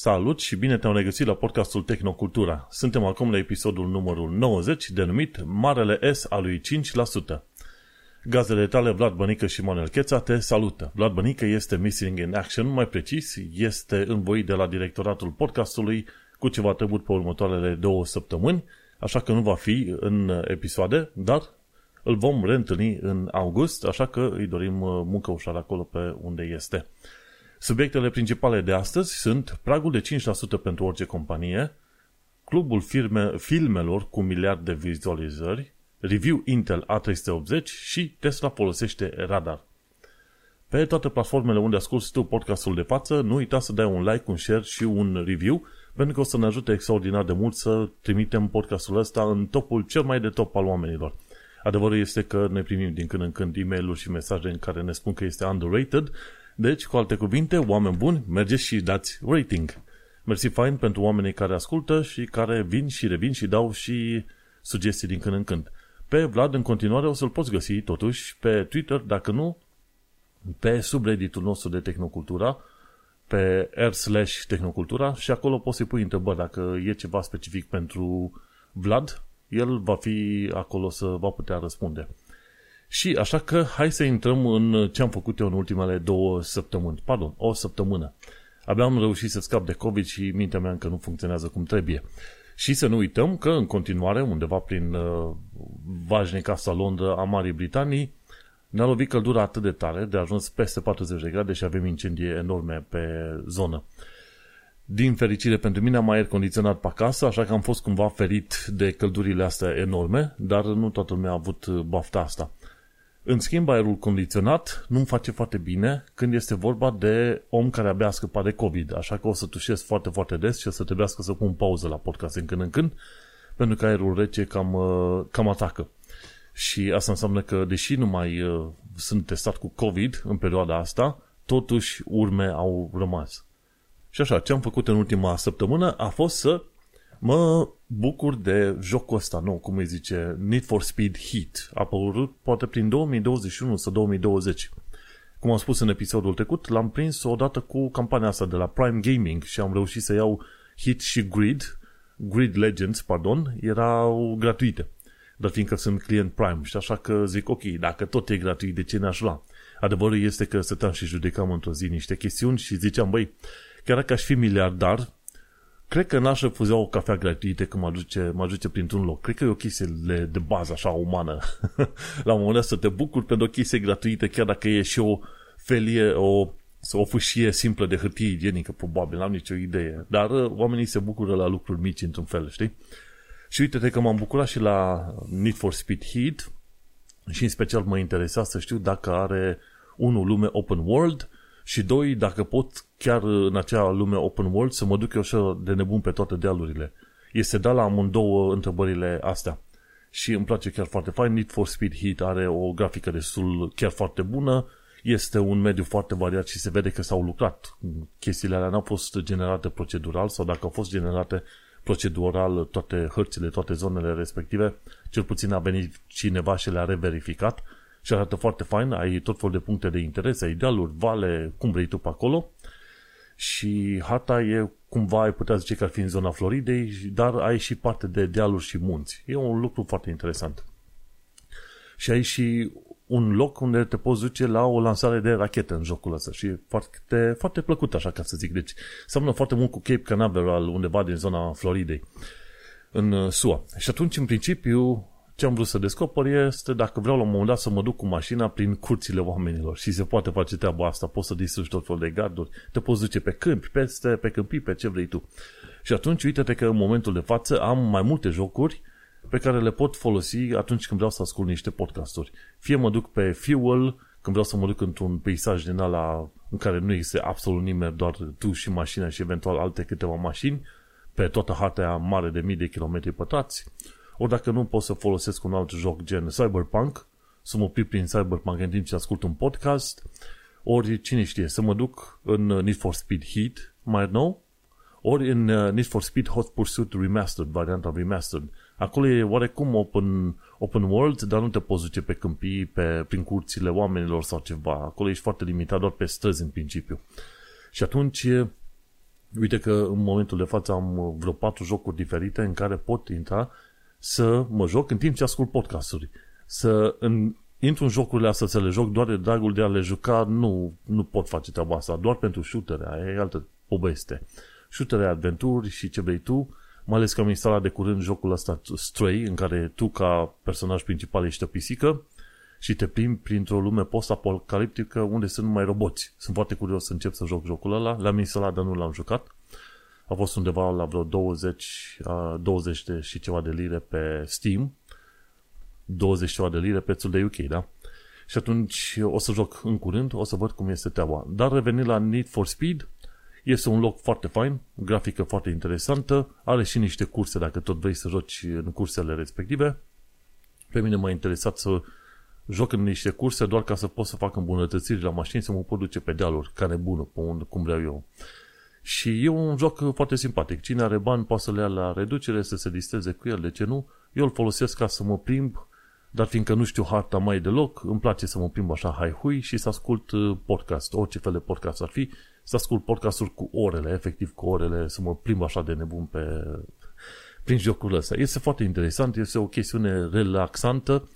Salut și bine te-am regăsit la podcastul Tehnocultura. Suntem acum la episodul numărul 90, denumit Marele S al lui 5%. Gazele tale Vlad Bănică și Manuel Cheța te salută. Vlad Bănică este Missing in Action, mai precis, este învoit de la directoratul podcastului cu ceva trebuit pe următoarele două săptămâni, așa că nu va fi în episoade, dar îl vom reîntâlni în august, așa că îi dorim muncă ușoară acolo pe unde este. Subiectele principale de astăzi sunt pragul de 5% pentru orice companie, clubul firme, filmelor cu miliard de vizualizări, review Intel A380 și Tesla folosește radar. Pe toate platformele unde asculti tu podcastul de față, nu uita să dai un like, un share și un review, pentru că o să ne ajute extraordinar de mult să trimitem podcastul ăsta în topul cel mai de top al oamenilor. Adevărul este că ne primim din când în când e mail și mesaje în care ne spun că este underrated, deci, cu alte cuvinte, oameni buni, mergeți și dați rating. Mersi fain pentru oamenii care ascultă și care vin și revin și dau și sugestii din când în când. Pe Vlad, în continuare, o să-l poți găsi, totuși, pe Twitter, dacă nu, pe subredditul nostru de Tehnocultura, pe r slash Tehnocultura și acolo poți să-i pui întrebări dacă e ceva specific pentru Vlad, el va fi acolo să va putea răspunde. Și așa că hai să intrăm în ce am făcut eu în ultimele două săptămâni. Pardon, o săptămână. Abia am reușit să scap de COVID și mintea mea încă nu funcționează cum trebuie. Și să nu uităm că în continuare, undeva prin uh, vașnica sa Londra a Marii Britanii, ne-a lovit căldura atât de tare, de a ajuns peste 40 de grade și avem incendii enorme pe zonă. Din fericire pentru mine am mai aer condiționat pe acasă, așa că am fost cumva ferit de căldurile astea enorme, dar nu toată lumea a avut bafta asta. În schimb, aerul condiționat nu-mi face foarte bine când este vorba de om care abia a scăpat de COVID, așa că o să tușesc foarte, foarte des și o să trebuiască să pun pauză la podcast în când în când, pentru că aerul rece cam, uh, cam atacă. Și asta înseamnă că, deși nu mai uh, sunt testat cu COVID în perioada asta, totuși urme au rămas. Și așa, ce am făcut în ultima săptămână a fost să mă bucur de jocul ăsta nou, cum îi zice, Need for Speed Heat. A apărut poate prin 2021 sau 2020. Cum am spus în episodul trecut, l-am prins odată cu campania asta de la Prime Gaming și am reușit să iau Hit și Grid, Grid Legends, pardon, erau gratuite. Dar fiindcă sunt client Prime și așa că zic, ok, dacă tot e gratuit, de ce n-aș lua? Adevărul este că stăteam și judecam într-o zi niște chestiuni și ziceam, băi, chiar dacă aș fi miliardar, Cred că n-aș refuza o cafea gratuită când mă duce, mă duce printr-un loc. Cred că e o chestie de bază așa umană. La un moment dat să te bucuri pentru o chestie gratuită, chiar dacă e și o felie, o, o fâșie simplă de hârtie igienică, probabil, n-am nicio idee. Dar uh, oamenii se bucură la lucruri mici într-un fel, știi? Și uite-te că m-am bucurat și la Need for Speed Heat și în special mă interesa să știu dacă are unul lume open world și doi, dacă pot chiar în acea lume open world să mă duc eu așa de nebun pe toate dealurile. Este da la amândouă întrebările astea. Și îmi place chiar foarte fain. Need for Speed Heat are o grafică destul chiar foarte bună. Este un mediu foarte variat și se vede că s-au lucrat. Chestiile alea n-au fost generate procedural sau dacă au fost generate procedural toate hărțile, toate zonele respective, cel puțin a venit cineva și le-a reverificat și arată foarte fain, ai tot felul de puncte de interes, ai dealuri, vale, cum vrei tu pe acolo și harta e cumva, ai putea zice că ar fi în zona Floridei, dar ai și parte de dealuri și munți. E un lucru foarte interesant. Și ai și un loc unde te poți duce la o lansare de rachetă în jocul ăsta și e foarte, foarte plăcut așa ca să zic. Deci seamănă foarte mult cu Cape Canaveral undeva din zona Floridei în uh, SUA. Și atunci, în principiu, ce am vrut să descoper este dacă vreau la un moment dat să mă duc cu mașina prin curțile oamenilor și se poate face treaba asta, poți să distrugi tot felul de garduri, te poți duce pe câmpi, peste, pe câmpii, pe ce vrei tu. Și atunci uite-te că în momentul de față am mai multe jocuri pe care le pot folosi atunci când vreau să ascult niște podcasturi. Fie mă duc pe Fuel, când vreau să mă duc într-un peisaj din ala în care nu există absolut nimeni, doar tu și mașina și eventual alte câteva mașini, pe toată harta mare de mii de kilometri pătrați, ori dacă nu pot să folosesc un alt joc gen Cyberpunk, să mă pip prin Cyberpunk în timp ce ascult un podcast, ori cine știe, să mă duc în Need for Speed Heat mai nou, ori în uh, Need for Speed Hot Pursuit Remastered, varianta Remastered. Acolo e oarecum open, open world, dar nu te poți duce pe câmpii, pe, prin curțile oamenilor sau ceva. Acolo ești foarte limitat doar pe străzi în principiu. Și atunci Uite că în momentul de față am vreo patru jocuri diferite în care pot intra să mă joc în timp ce ascult podcasturi. Să în, intru în jocurile astea să le joc doar de dragul de a le juca, nu, nu pot face treaba asta, doar pentru shooter, aia e altă poveste. Shootere, adventuri și ce vrei tu, mai ales că am instalat de curând jocul ăsta Stray, în care tu ca personaj principal ești o pisică și te plimbi printr-o lume post-apocaliptică unde sunt numai roboți. Sunt foarte curios să încep să joc jocul ăla, l-am instalat, dar nu l-am jucat. A fost undeva la vreo 20, 20 de și ceva de lire pe Steam, 20 ceva de lire prețul de UK, da? Și atunci o să joc în curând, o să văd cum este treaba. Dar revenind la Need for Speed, este un loc foarte fain, grafică foarte interesantă, are și niște curse dacă tot vrei să joci în cursele respective. Pe mine m-a interesat să joc în niște curse doar ca să pot să fac îmbunătățiri la mașini, să mă pot duce pe dealuri, care bună, pe unde, cum vreau eu. Și e un joc foarte simpatic. Cine are bani poate să le ia la reducere, să se distreze cu el, de ce nu? Eu îl folosesc ca să mă plimb, dar fiindcă nu știu harta mai deloc, îmi place să mă plimb așa hai hui și să ascult uh, podcast, orice fel de podcast ar fi, să ascult podcasturi cu orele, efectiv cu orele, să mă plimb așa de nebun pe, prin jocul ăsta. Este foarte interesant, este o chestiune relaxantă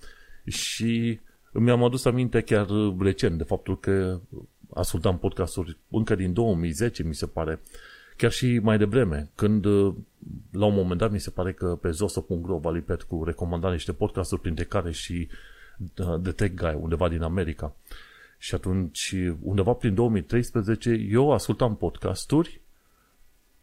și mi-am adus aminte chiar recent de faptul că ascultam podcasturi încă din 2010, mi se pare, chiar și mai devreme, când la un moment dat mi se pare că pe zoso.ro Valipet cu recomanda niște podcasturi printre care și uh, The Tech Guy, undeva din America. Și atunci, undeva prin 2013, eu ascultam podcasturi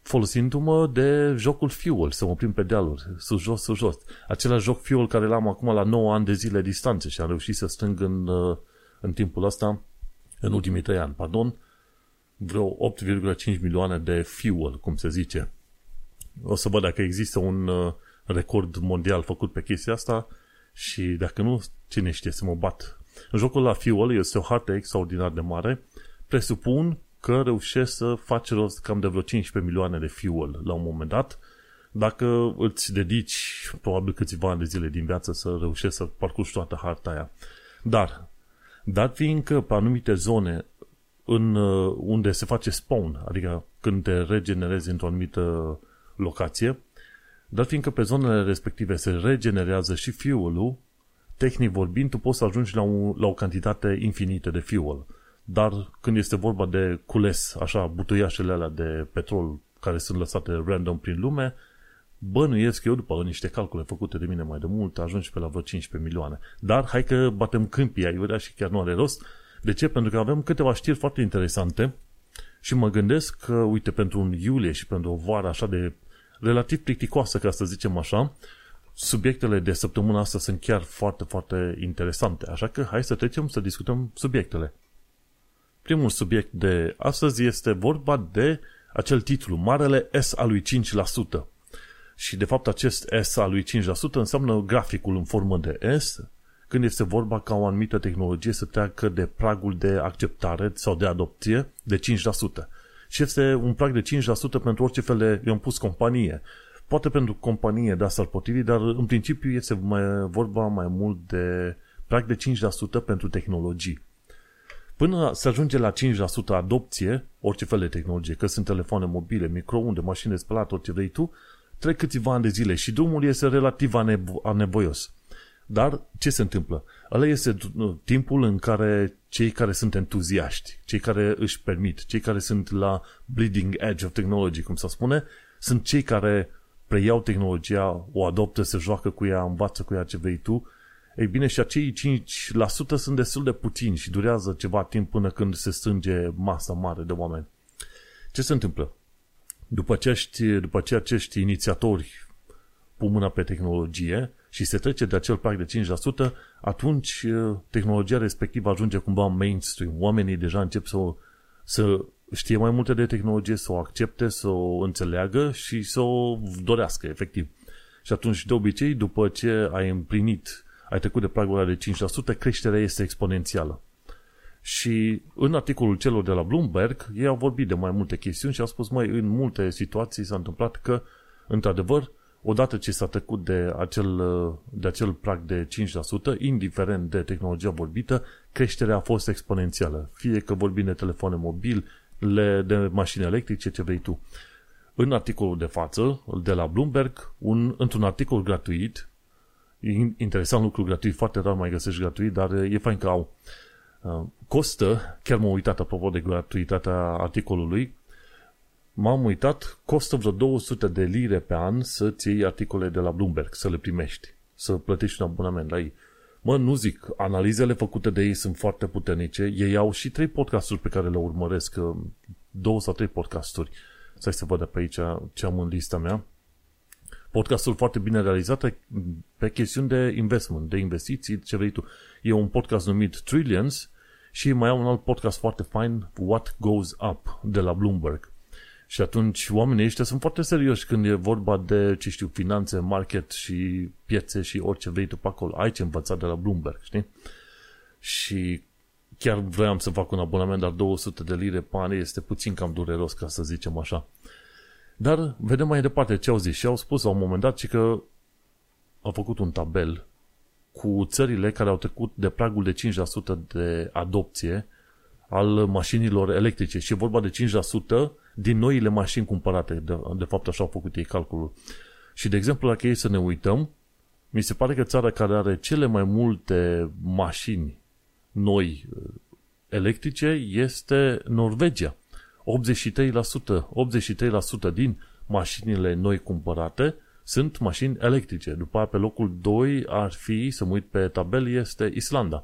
folosindu-mă de jocul Fuel, să mă plimb pe dealuri, sus, jos, sus, jos. Același joc Fuel care l-am acum la 9 ani de zile distanțe și am reușit să strâng în, uh, în timpul ăsta, în ultimii 3 ani, pardon, vreo 8,5 milioane de Fuel, cum se zice. O să văd dacă există un uh, record mondial făcut pe chestia asta și dacă nu, cine știe să mă bat Jocul la Fuel este o hartă extraordinar de mare. Presupun că reușești să faci rost cam de vreo 15 milioane de fuel la un moment dat, dacă îți dedici probabil câțiva ani de zile din viață să reușești să parcurgi toată harta aia. Dar, dat fiindcă pe anumite zone în, uh, unde se face spawn, adică când te regenerezi într-o anumită locație, dar fiindcă pe zonele respective se regenerează și fuel-ul, tehnic vorbind, tu poți să ajungi la, un, la o cantitate infinită de fuel. Dar când este vorba de cules, așa, butuiașele alea de petrol care sunt lăsate random prin lume, bănuiesc eu, după niște calcule făcute de mine mai de mult, ajungi pe la vreo 15 milioane. Dar hai că batem câmpii aiurea și chiar nu are rost. De ce? Pentru că avem câteva știri foarte interesante și mă gândesc că, uite, pentru un iulie și pentru o vară așa de relativ plicticoasă, ca să zicem așa, subiectele de săptămâna asta sunt chiar foarte, foarte interesante. Așa că hai să trecem să discutăm subiectele. Primul subiect de astăzi este vorba de acel titlu, Marele S al lui 5%. Și de fapt acest S al lui 5% înseamnă graficul în formă de S, când este vorba ca o anumită tehnologie să treacă de pragul de acceptare sau de adopție de 5%. Și este un prag de 5% pentru orice fel de, eu am pus companie, poate pentru companie de asta ar potrivi, dar în principiu este mai, vorba mai mult de prag de 5% pentru tehnologii. Până se ajunge la 5% adopție, orice fel de tehnologie, că sunt telefoane mobile, microunde, mașini de spălat, orice vrei tu, trec câțiva ani de zile și drumul este relativ anevo- anevoios. Dar ce se întâmplă? Ăla este timpul în care cei care sunt entuziaști, cei care își permit, cei care sunt la bleeding edge of technology, cum se spune, sunt cei care preiau tehnologia, o adoptă, se joacă cu ea, învață cu ea ce vrei tu, ei bine, și acei 5% sunt destul de puțini și durează ceva timp până când se strânge masa mare de oameni. Ce se întâmplă? După, acești, după ce acești inițiatori pun mâna pe tehnologie și se trece de acel prag de 5%, atunci eh, tehnologia respectivă ajunge cumva în mainstream. Oamenii deja încep să, să știe mai multe de tehnologie, să o accepte, să o înțeleagă și să o dorească, efectiv. Și atunci, de obicei, după ce ai împlinit, ai trecut de pragul ăla de 5%, creșterea este exponențială. Și în articolul celor de la Bloomberg, ei au vorbit de mai multe chestiuni și au spus, mai în multe situații s-a întâmplat că, într-adevăr, odată ce s-a trecut de acel, de acel prag de 5%, indiferent de tehnologia vorbită, creșterea a fost exponențială. Fie că vorbim de telefoane mobil, de mașini electrice, ce vrei tu. În articolul de față, de la Bloomberg, un, într-un articol gratuit, interesant lucru gratuit, foarte rar mai găsești gratuit, dar e fain că au. Uh, costă, chiar m-am uitat apropo de gratuitatea articolului, m-am uitat, costă vreo 200 de lire pe an să-ți iei articole de la Bloomberg, să le primești, să plătești un abonament la ei. Mă, nu zic, analizele făcute de ei sunt foarte puternice, ei au și trei podcasturi pe care le urmăresc, uh, două sau trei podcasturi. Să să văd pe aici ce am în lista mea. Podcastul foarte bine realizate pe chestiuni de investment, de investiții, ce vrei tu. E un podcast numit Trillions și mai au un alt podcast foarte fain, What Goes Up, de la Bloomberg. Și atunci oamenii ăștia sunt foarte serioși când e vorba de, ce știu, finanțe, market și piețe și orice vrei tu pe acolo. Ai ce învăța de la Bloomberg, știi? Și chiar vreau să fac un abonament, dar 200 de lire pe an este puțin cam dureros, ca să zicem așa. Dar vedem mai departe ce au zis și au spus la un moment dat și că au făcut un tabel cu țările care au trecut de pragul de 5% de adopție al mașinilor electrice și e vorba de 5% din noile mașini cumpărate. De, de fapt, așa au făcut ei calculul. Și, de exemplu, dacă ei să ne uităm, mi se pare că țara care are cele mai multe mașini noi uh, electrice este Norvegia. 83%, 83% din mașinile noi cumpărate sunt mașini electrice. După aia, pe locul 2 ar fi, să mă uit pe tabel, este Islanda.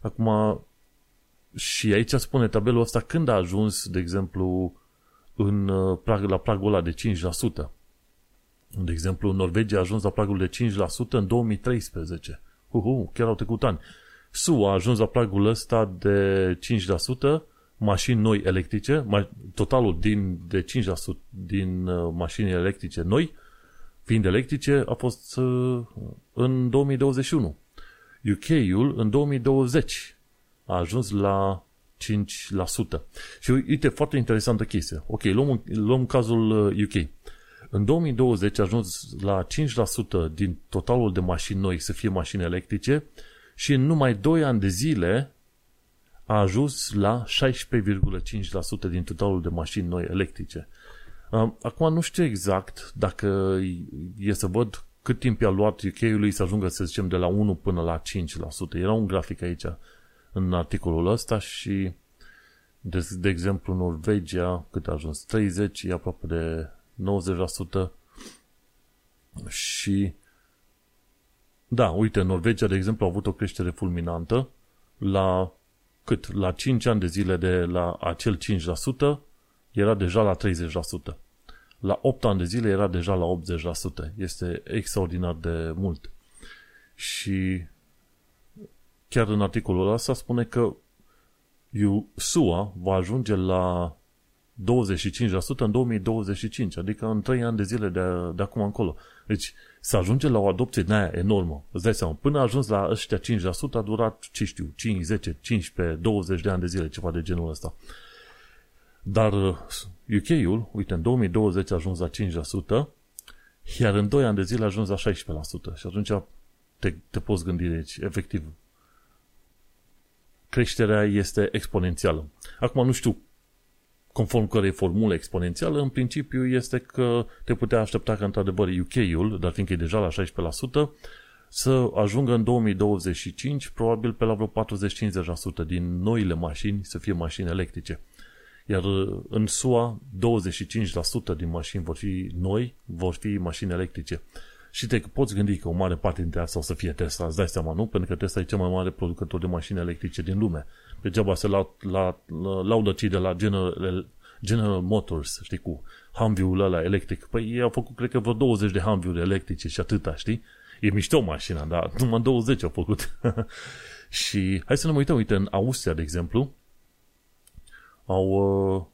Acum, și aici spune tabelul ăsta când a ajuns, de exemplu, în uh, prag, la pragul ăla de 5%. De exemplu, Norvegia a ajuns la pragul de 5% în 2013. Uhu, chiar au trecut ani. SUA a ajuns la pragul ăsta de 5%, mașini noi electrice, totalul din, de 5% din uh, mașini electrice noi, fiind electrice, a fost uh, în 2021. UK-ul în 2020 a ajuns la 5%. Și uite, foarte interesantă chestie. Ok, luăm, luăm cazul UK. Uh, în 2020 a ajuns la 5% din totalul de mașini noi să fie mașini electrice și în numai 2 ani de zile a ajuns la 16,5% din totalul de mașini noi electrice. Uh, acum nu știu exact dacă e să văd cât timp i-a luat UK-ului să ajungă, să zicem, de la 1 până la 5%. Era un grafic aici în articolul ăsta și de, de exemplu Norvegia cât a ajuns 30, e aproape de 90% și da, uite, Norvegia, de exemplu, a avut o creștere fulminantă la cât? La 5 ani de zile de la acel 5% era deja la 30%. La 8 ani de zile era deja la 80%. Este extraordinar de mult. Și chiar în articolul ăsta spune că SUA va ajunge la 25% în 2025, adică în 3 ani de zile de, de acum încolo. Deci să ajunge la o adopție din aia enormă. Îți dai seama, până a ajuns la ăștia 5% a durat, ce știu, 5, 10, 15, 20 de ani de zile, ceva de genul ăsta. Dar UK-ul, uh, uite, în 2020 a ajuns la 5%, iar în 2 ani de zile a ajuns la 16%. Și atunci te, te poți gândi, deci, efectiv, creșterea este exponențială. Acum nu știu conform cărei formule exponențială, în principiu este că te putea aștepta că într-adevăr UK-ul, dar fiindcă e deja la 16%, să ajungă în 2025 probabil pe la vreo 40-50% din noile mașini să fie mașini electrice. Iar în SUA 25% din mașini vor fi noi, vor fi mașini electrice. Și te poți gândi că o mare parte dintre asta o să fie Tesla, îți dai seama, nu? Pentru că Tesla e cel mai mare producător de mașini electrice din lume. Degeaba se la, la, la, laudă cei de la General, General Motors, știi, cu Humvee-ul ăla electric. Păi ei au făcut, cred că vreo 20 de Humvee-uri electrice și atâta, știi? E mișto mașina, dar numai 20 au făcut. și hai să ne uităm, uite, în Austria, de exemplu, au uh,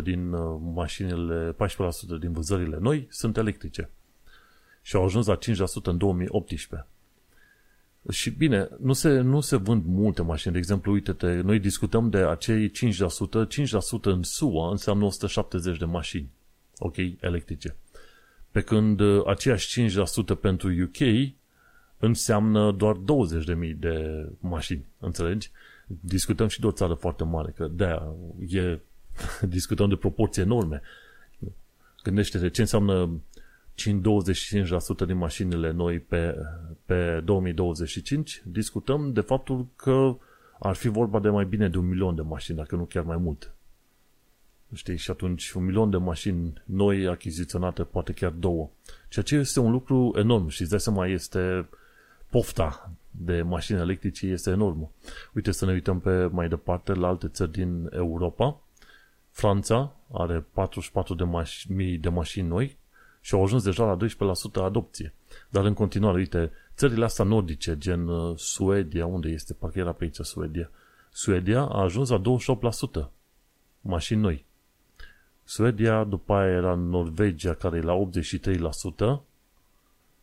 14% din uh, mașinile, 14% din vânzările noi sunt electrice. Și au ajuns la 5% în 2018. Și bine, nu se, nu se vând multe mașini. De exemplu, uite-te, noi discutăm de acei 5%. 5% în SUA înseamnă 170 de mașini, ok, electrice. Pe când uh, aceiași 5% pentru UK înseamnă doar 20.000 de mașini, înțelegi? Discutăm și de o țară foarte mare, că de e, discutăm de proporții enorme. Gândește-te ce înseamnă 5-25% din mașinile noi pe, pe 2025, discutăm de faptul că ar fi vorba de mai bine de un milion de mașini, dacă nu chiar mai mult. Știi? Și atunci un milion de mașini noi achiziționate, poate chiar două. Ceea ce este un lucru enorm și îți dai seama, este pofta de mașini electrice este enormă. Uite să ne uităm pe mai departe la alte țări din Europa. Franța are 44 de mașini, de mașini noi și au ajuns deja la 12% adopție. Dar în continuare, uite, țările astea nordice, gen uh, Suedia, unde este, parcă era pe aici Suedia, Suedia a ajuns la 28% mașini noi. Suedia, după aia era Norvegia, care e la 83%,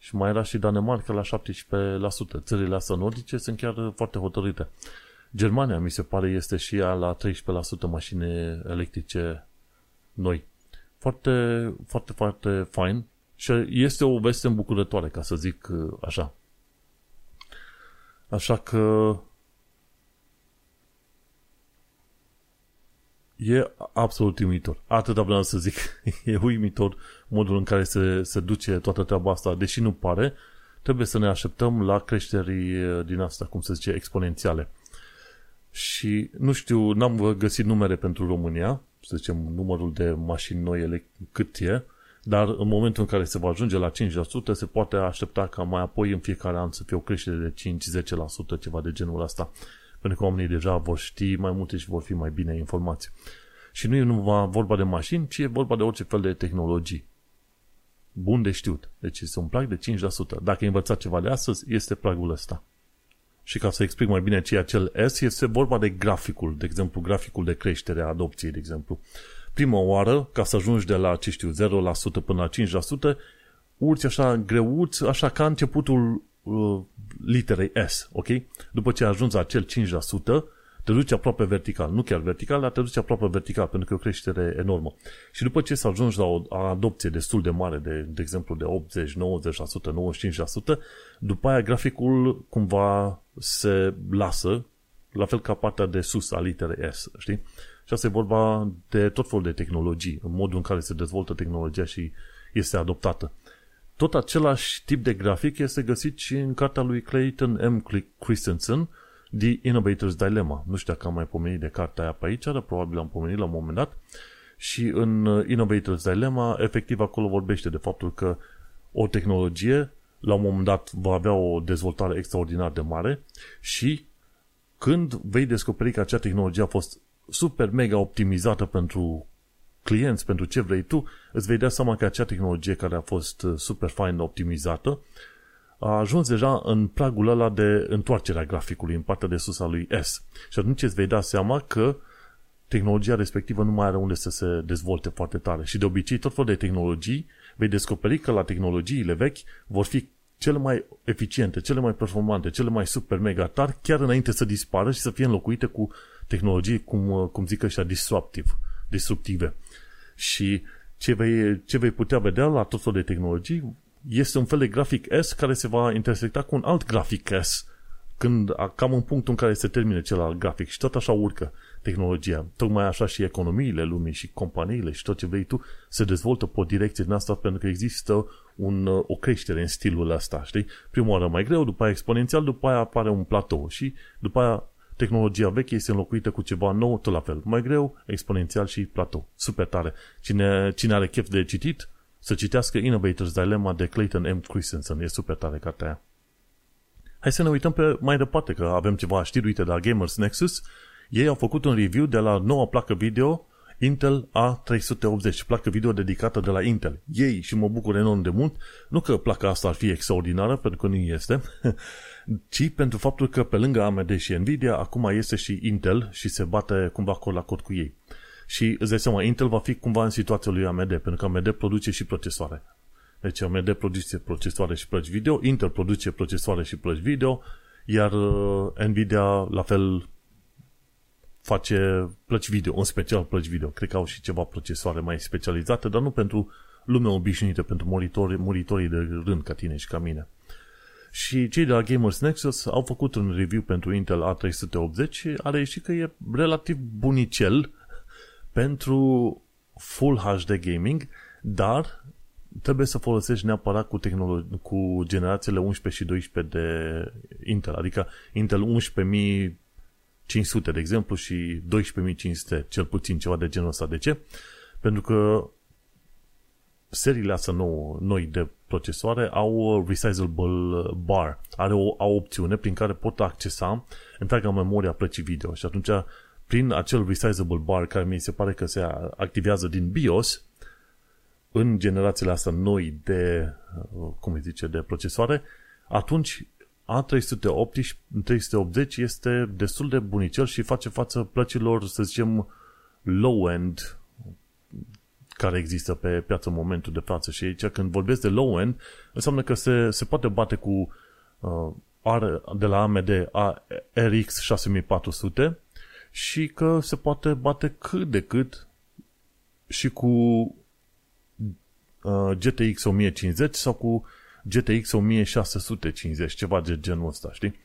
și mai era și Danemarca la 17%. Țările astea nordice sunt chiar foarte hotărâte. Germania, mi se pare, este și ea la 13% mașini electrice noi. Foarte, foarte, foarte fain și este o veste îmbucurătoare, ca să zic așa. Așa că E absolut uimitor. Atât vreau să zic. E uimitor modul în care se, se duce toată treaba asta. Deși nu pare, trebuie să ne așteptăm la creșteri din asta, cum se zice, exponențiale. Și nu știu, n-am găsit numere pentru România, să zicem, numărul de mașini noi cât e, dar în momentul în care se va ajunge la 5%, se poate aștepta ca mai apoi în fiecare an să fie o creștere de 5-10%, ceva de genul ăsta pentru că oamenii deja vor ști mai multe și vor fi mai bine informați. Și nu e numai vorba de mașini, ci e vorba de orice fel de tehnologii. Bun de știut. Deci este un prag de 5%. Dacă ai învățat ceva de astăzi, este pragul ăsta. Și ca să explic mai bine ce e acel S, este vorba de graficul, de exemplu, graficul de creștere a adopției, de exemplu. Prima oară, ca să ajungi de la, ce știu, 0% până la 5%, urci așa greuți, așa ca începutul uh, literei S, ok? După ce ajungi la acel 5%, te duci aproape vertical. Nu chiar vertical, dar te duci aproape vertical, pentru că e o creștere enormă. Și după ce să ajungi la o adopție destul de mare, de, de exemplu de 80, 90%, 95%, după aia graficul cumva se lasă, la fel ca partea de sus a literei S, știi? Și asta e vorba de tot felul de tehnologii, în modul în care se dezvoltă tehnologia și este adoptată. Tot același tip de grafic este găsit și în cartea lui Clayton M. Christensen, The Innovator's Dilemma. Nu știu dacă am mai pomenit de cartea aia pe aici, dar probabil am pomenit la un moment dat. Și în uh, Innovator's Dilemma, efectiv acolo vorbește de faptul că o tehnologie la un moment dat va avea o dezvoltare extraordinar de mare și când vei descoperi că acea tehnologie a fost super mega optimizată pentru clienți, pentru ce vrei tu, îți vei da seama că acea tehnologie care a fost uh, super fain optimizată a ajuns deja în pragul ăla de întoarcerea graficului în partea de sus a lui S. Și atunci îți vei da seama că tehnologia respectivă nu mai are unde să se dezvolte foarte tare. Și de obicei, tot felul de tehnologii, vei descoperi că la tehnologiile vechi vor fi cele mai eficiente, cele mai performante, cele mai super mega tari, chiar înainte să dispară și să fie înlocuite cu tehnologii, cum, uh, cum zic ăștia, disruptive, disruptive. Și ce vei, ce vei putea vedea la tot felul de tehnologii este un fel de grafic S care se va intersecta cu un alt grafic S când cam în punctul în care se termine celălalt grafic și tot așa urcă tehnologia. Tocmai așa și economiile lumii și companiile și tot ce vrei tu se dezvoltă pe o direcție din asta pentru că există un, o creștere în stilul ăsta, știi? Prima oară mai greu, după aia exponențial, după aia apare un platou și după aia tehnologia veche este înlocuită cu ceva nou, tot la fel. Mai greu, exponențial și platou. Super tare. Cine, cine are chef de citit, să citească Innovators Dilemma de Clayton M. Christensen. E super tare cartea aia. Hai să ne uităm pe mai departe, că avem ceva știri, uite, de la Gamers Nexus. Ei au făcut un review de la noua placă video Intel A380, placă video dedicată de la Intel. Ei, și mă bucur enorm de mult, nu că placa asta ar fi extraordinară, pentru că nu este, ci pentru faptul că pe lângă AMD și Nvidia, acum este și Intel și se bate cumva cod la cod cu ei. Și îți dai seama, Intel va fi cumva în situația lui AMD, pentru că AMD produce și procesoare. Deci AMD produce procesoare și plăci video, Intel produce procesoare și plăci video, iar uh, Nvidia la fel face plăci video, în special plăci video. Cred că au și ceva procesoare mai specializate, dar nu pentru lumea obișnuită, pentru monitorii, monitorii de rând ca tine și ca mine. Și cei de la Gamers Nexus au făcut un review pentru Intel A380 și a reieșit că e relativ bunicel pentru Full HD Gaming, dar trebuie să folosești neapărat cu, tehnolo- cu generațiile 11 și 12 de Intel, adică Intel 11500 de exemplu și 12500, cel puțin ceva de genul ăsta. De ce? Pentru că seriile astea nou, noi de procesoare au resizable bar. Are o, o opțiune prin care pot accesa întreaga memoria plăcii video și atunci prin acel resizable bar care mi se pare că se activează din BIOS în generațiile astea noi de, cum îi zice, de procesoare, atunci A380 380 este destul de bunicel și face față plăcilor, să zicem, low-end care există pe piață în momentul de față. Și aici, când vorbesc de low-end, înseamnă că se, se poate bate cu uh, are de la AMD a RX 6400 și că se poate bate cât de cât și cu uh, GTX 1050 sau cu GTX 1650, ceva de genul ăsta, știi?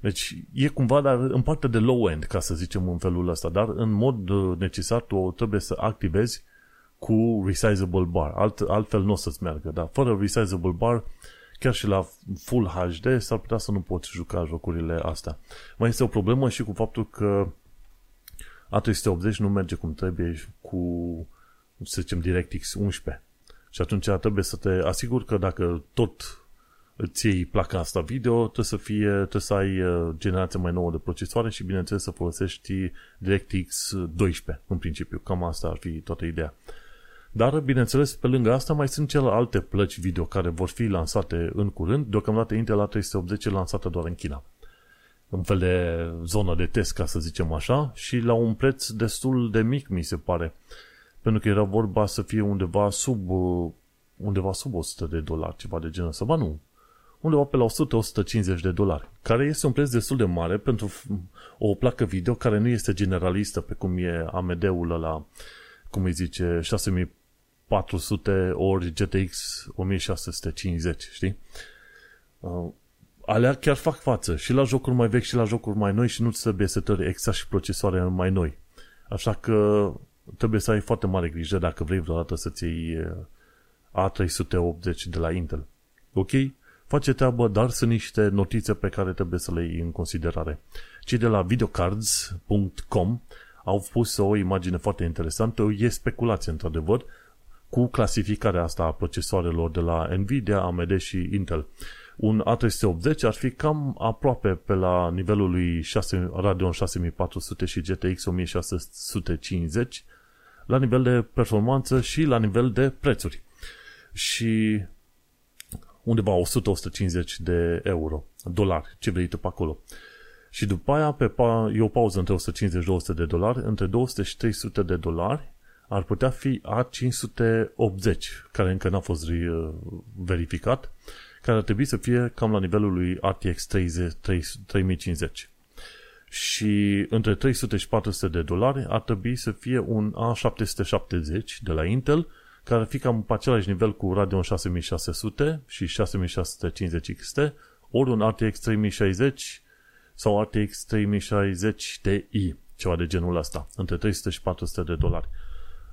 Deci e cumva, dar în partea de low-end, ca să zicem în felul ăsta, dar în mod uh, necesar tu trebuie să activezi cu resizable bar. Alt, altfel nu o să-ți meargă, dar fără resizable bar, chiar și la Full HD s-ar putea să nu poți juca jocurile astea. Mai este o problemă și cu faptul că A380 nu merge cum trebuie cu, să zicem, DirectX 11. Și atunci trebuie să te asiguri că dacă tot îți iei placa asta video, trebuie să fie, trebuie să ai uh, generația mai nouă de procesoare și bineînțeles să folosești DirectX 12 în principiu. Cam asta ar fi toată ideea. Dar, bineînțeles, pe lângă asta mai sunt celelalte plăci video care vor fi lansate în curând. Deocamdată Intel A380 e lansată doar în China. Un fel de zonă de test, ca să zicem așa, și la un preț destul de mic, mi se pare. Pentru că era vorba să fie undeva sub, undeva sub 100 de dolari, ceva de genul ăsta. Ba nu, undeva pe la 100-150 de dolari, care este un preț destul de mare pentru o placă video care nu este generalistă, pe cum e AMD-ul la, cum îi zice, 6400 ori GTX 1650, știi? Uh, alea chiar fac față și la jocuri mai vechi și la jocuri mai noi și nu trebuie setări exact și procesoare mai noi. Așa că trebuie să ai foarte mare grijă dacă vrei vreodată să-ți iei uh, A380 de la Intel. Ok? Face treabă, dar sunt niște notițe pe care trebuie să le iei în considerare. Cei de la videocards.com au pus o imagine foarte interesantă, e speculație într-adevăr, cu clasificarea asta a procesoarelor de la Nvidia, AMD și Intel. Un A380 ar fi cam aproape pe la nivelul lui 6, Radeon 6400 și GTX 1650 la nivel de performanță și la nivel de prețuri. Și undeva 100-150 de euro, dolari, ce vrei tu pe acolo. Și după aia pe pa- e o pauză între 150-200 de dolari, între 200 și 300 de dolari ar putea fi A580, care încă n-a fost verificat, care ar trebui să fie cam la nivelul lui RTX 30, 3050. Și între 300 și 400 de dolari ar trebui să fie un A770 de la Intel, care ar fi cam pe același nivel cu Radeon 6600 și 6650 XT, ori un RTX 3060 sau RTX 3060 Ti, ceva de genul ăsta, între 300 și 400 de dolari.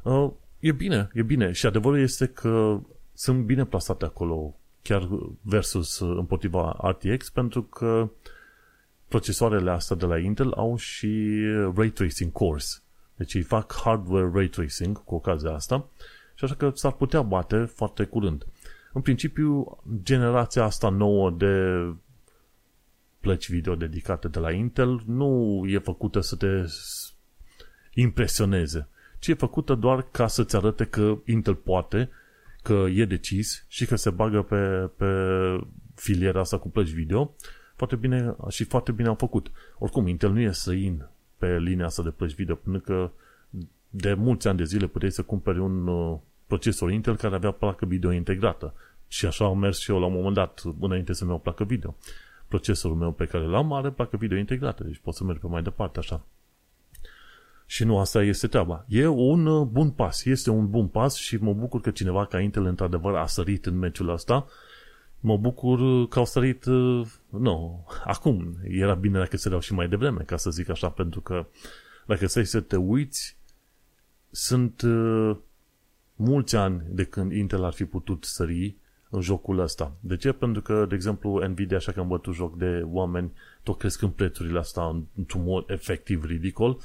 Uh, e bine, e bine și adevărul este că sunt bine plasate acolo chiar versus împotriva RTX pentru că procesoarele astea de la Intel au și ray tracing cores. Deci îi fac hardware ray tracing cu ocazia asta și așa că s-ar putea bate foarte curând. În principiu, generația asta nouă de plăci video dedicate de la Intel nu e făcută să te impresioneze, ci e făcută doar ca să-ți arate că Intel poate, că e decis și că se bagă pe, pe filiera asta cu plăci video foarte bine și foarte bine au făcut. Oricum, Intel nu e străin pe linia asta de plăci video, pentru că de mulți ani de zile puteai să cumperi un uh, procesor Intel care avea placă video integrată. Și așa am mers și eu la un moment dat, înainte să-mi iau placă video. Procesorul meu pe care l-am are placă video integrată, deci pot să merg pe mai departe așa. Și nu asta este treaba. E un uh, bun pas, este un bun pas și mă bucur că cineva ca Intel într-adevăr a sărit în meciul ăsta. Mă bucur că au sărit, uh, nu, acum, era bine dacă se dau și mai devreme, ca să zic așa, pentru că dacă stai să te uiți, sunt uh, mulți ani de când Intel ar fi putut sări în jocul ăsta. De ce? Pentru că, de exemplu, Nvidia, așa că am bătut joc de oameni, tot în prețurile astea într-un mod efectiv ridicol.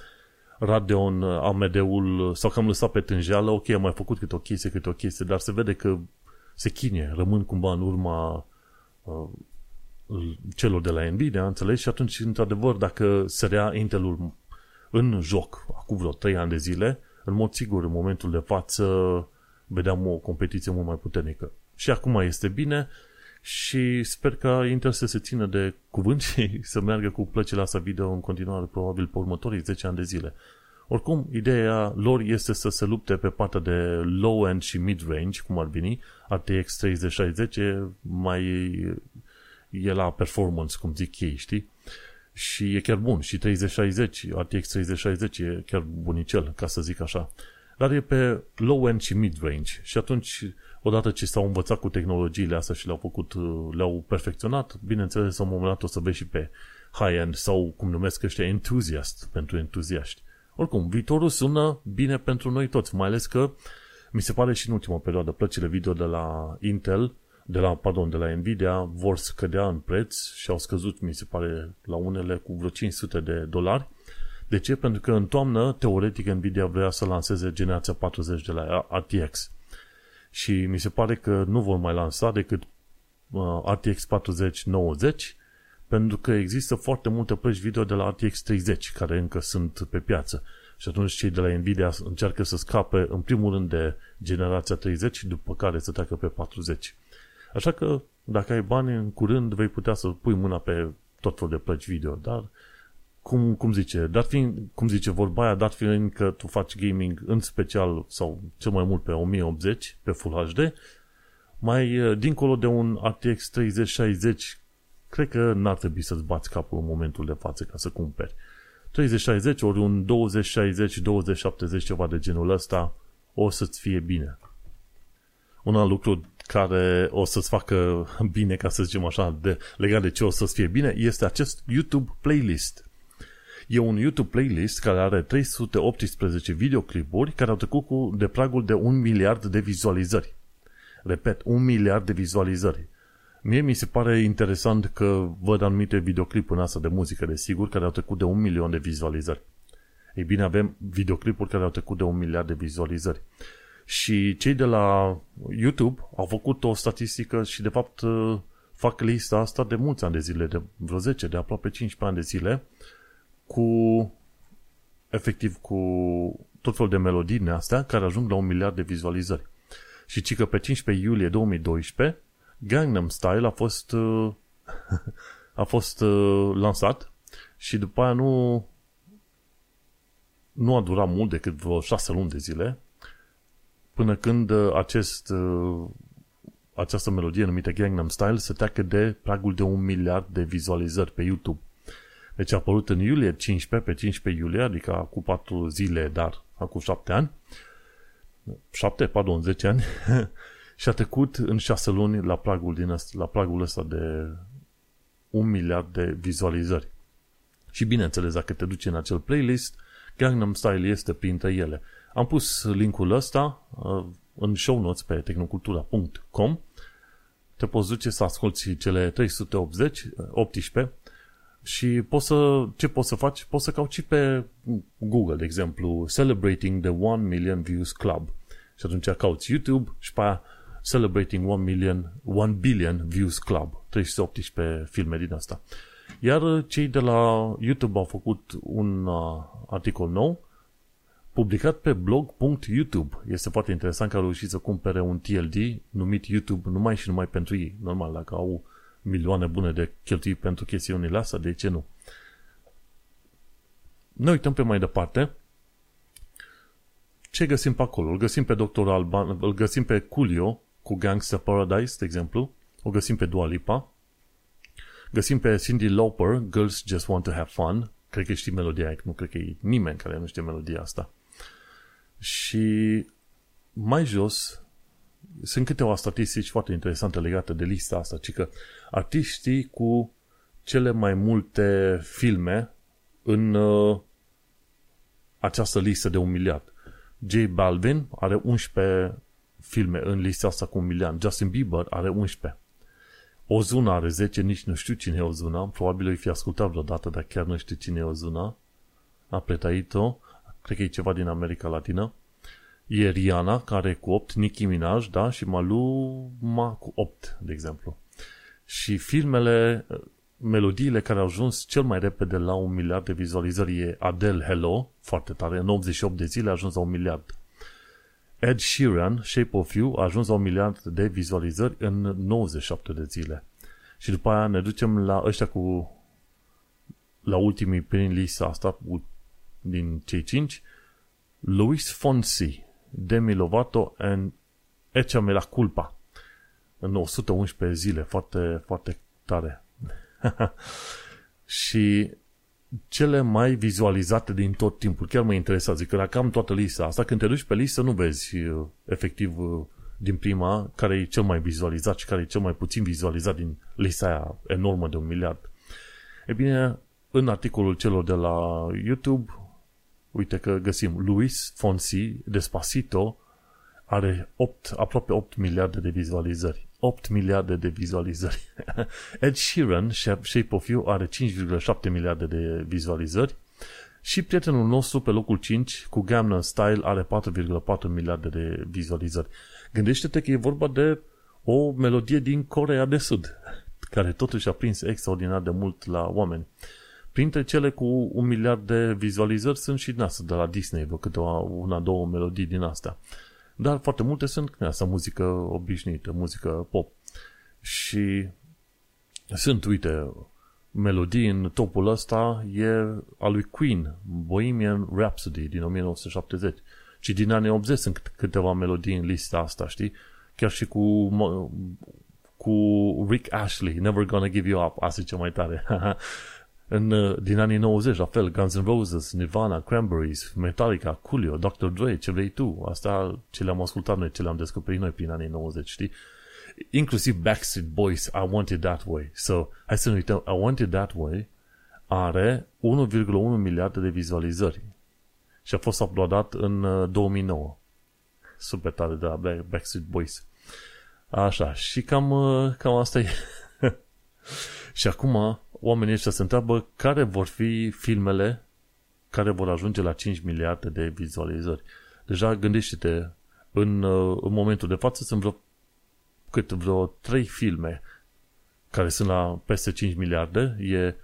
Radeon, AMD-ul, sau că am lăsat pe tânjeală, ok, am mai făcut câte o chestie, câte o chestie, dar se vede că se chinie, rămân cumva în urma uh, celor de la Nvidia, înțelegi? Și atunci, într-adevăr, dacă rea Intelul în joc, acum vreo 3 ani de zile, în mod sigur, în momentul de față, vedeam o competiție mult mai puternică. Și acum este bine și sper că Intel să se țină de cuvânt și să meargă cu plăcile astea video în continuare, probabil pe următorii 10 ani de zile. Oricum, ideea lor este să se lupte pe partea de low-end și mid-range, cum ar veni. RTX 3060 e mai e la performance, cum zic ei, știi? Și e chiar bun. Și 3060, RTX 3060 e chiar bunicel, ca să zic așa. Dar e pe low-end și mid-range. Și atunci, odată ce s-au învățat cu tehnologiile astea și le-au făcut, le-au perfecționat, bineînțeles, la un moment dat o să vezi și pe high-end sau, cum numesc ăștia, enthusiast, pentru entuziaști. Oricum, viitorul sună bine pentru noi toți, mai ales că mi se pare și în ultima perioadă plăcile video de la Intel, de la, pardon, de la Nvidia vor scădea în preț și au scăzut, mi se pare, la unele cu vreo 500 de dolari. De ce? Pentru că în toamnă, teoretic, Nvidia vrea să lanseze generația 40 de la RTX. Și mi se pare că nu vor mai lansa decât uh, RTX 4090 pentru că există foarte multe plăci video de la RTX 30 care încă sunt pe piață. Și atunci cei de la Nvidia încearcă să scape în primul rând de generația 30 după care să treacă pe 40. Așa că dacă ai bani în curând vei putea să pui mâna pe tot felul de plăci video, dar cum, cum zice, dat fiind, cum zice vorba aia, dat fiind că tu faci gaming în special sau cel mai mult pe 1080, pe Full HD, mai eh, dincolo de un RTX 3060 cred că n-ar trebui să-ți bați capul în momentul de față ca să cumperi. 3060 ori un 2060, 2070, ceva de genul ăsta, o să-ți fie bine. Un alt lucru care o să-ți facă bine, ca să zicem așa, de, legat de ce o să-ți fie bine, este acest YouTube playlist. E un YouTube playlist care are 318 videoclipuri care au trecut cu de pragul de un miliard de vizualizări. Repet, un miliard de vizualizări. Mie mi se pare interesant că văd anumite videoclipuri în asta de muzică, desigur, care au trecut de un milion de vizualizări. Ei bine, avem videoclipuri care au trecut de un miliard de vizualizări. Și cei de la YouTube au făcut o statistică și, de fapt, fac lista asta de mulți ani de zile, de vreo 10, de aproape 15 ani de zile, cu, efectiv, cu tot felul de melodii astea care ajung la un miliard de vizualizări. Și ci că pe 15 iulie 2012 Gangnam Style a fost uh, a fost uh, lansat și după aia nu nu a durat mult decât vreo șase luni de zile până când uh, acest această melodie numită Gangnam Style se treacă de pragul de un miliard de vizualizări pe YouTube. Deci a apărut în iulie 15, pe 15 iulie, adică cu 4 zile, dar acum 7 ani. 7, pardon, 10 ani. și a trecut în șase luni la pragul, din ăsta, la pragul ăsta de un miliard de vizualizări. Și bineînțeles, dacă te duci în acel playlist, Gangnam Style este printre ele. Am pus linkul ăsta uh, în show notes pe tehnocultura.com te poți duce să asculti cele 380, 18 și poți să, ce poți să faci? Poți să cauți pe Google, de exemplu, Celebrating the 1 Million Views Club. Și atunci cauți YouTube și pe aia Celebrating 1 million, 1 billion views club. 318 filme din asta. Iar cei de la YouTube au făcut un uh, articol nou publicat pe blog.youtube. Este foarte interesant că au reușit să cumpere un TLD numit YouTube numai și numai pentru ei. Normal, dacă au milioane bune de cheltui pentru chestiunile astea, de ce nu? Ne uităm pe mai departe ce găsim pe acolo? Îl găsim pe Dr. Alban, îl găsim pe Culio cu Gangsta Paradise, de exemplu. O găsim pe Dua Lipa. Găsim pe Cindy Lauper, Girls Just Want to Have Fun. Cred că știi melodia aia, nu cred că e nimeni care nu știe melodia asta. Și mai jos sunt câteva statistici foarte interesante legate de lista asta, ci că artiștii cu cele mai multe filme în uh, această listă de un miliard. J Balvin are 11 filme în lista asta cu un miliard. Justin Bieber are 11. Ozuna are 10, nici nu știu cine e Ozuna. Probabil îi fi ascultat vreodată, dar chiar nu știu cine e Ozuna. Apretaito. Cred că e ceva din America Latină. E Rihanna, care e cu 8, Nicki Minaj, da, și Maluma cu 8, de exemplu. Și filmele, melodiile care au ajuns cel mai repede la un miliard de vizualizări e Adele Hello, foarte tare, în 88 de zile a ajuns la un miliard. Ed Sheeran, Shape of You, a ajuns la un miliard de vizualizări în 97 de zile. Și după aia ne ducem la ăștia cu la ultimii prin lista asta din cei 5 Luis Fonsi Demi Lovato and Echame la culpa în 111 zile, foarte, foarte tare. și cele mai vizualizate din tot timpul. Chiar mă interesează, că dacă am toată lista asta, când te duci pe listă, nu vezi uh, efectiv uh, din prima care e cel mai vizualizat și care e cel mai puțin vizualizat din lista aia enormă de un miliard. E bine, în articolul celor de la YouTube, uite că găsim Luis Fonsi, Despacito, are 8, aproape 8 miliarde de vizualizări. 8 miliarde de vizualizări. Ed Sheeran, Shape of You, are 5,7 miliarde de vizualizări. Și prietenul nostru pe locul 5 cu Gamma Style are 4,4 miliarde de vizualizări. Gândește-te că e vorba de o melodie din Corea de Sud, care totuși a prins extraordinar de mult la oameni. Printre cele cu un miliard de vizualizări sunt și din asta, de la Disney, vreo câteva, una, două melodii din astea. Dar foarte multe sunt din asta, muzică obișnuită, muzică pop. Și sunt, uite, melodii în topul ăsta e a lui Queen, Bohemian Rhapsody din 1970. Și din anii 80 sunt câteva melodii în lista asta, știi? Chiar și cu, cu Rick Ashley, Never Gonna Give You Up, asta e cea mai tare. în, uh, din anii 90, la fel, Guns N' Roses, Nirvana, Cranberries, Metallica, Coolio, Dr. Dre, ce vrei tu. Asta ce le-am ascultat noi, ce le-am descoperit noi prin anii 90, știi? Inclusiv Backstreet Boys, I Want It That Way. So, hai să nu uităm, I Want It That Way are 1,1 miliarde de vizualizări. Și a fost uploadat în 2009. Uh, Super tare de la Backstreet Boys. Așa, și cam, uh, cam asta e. și acum oamenii ăștia se întreabă care vor fi filmele care vor ajunge la 5 miliarde de vizualizări. Deja gândește-te, în, uh, în momentul de față sunt vreo, cât, vreo 3 filme care sunt la peste 5 miliarde. E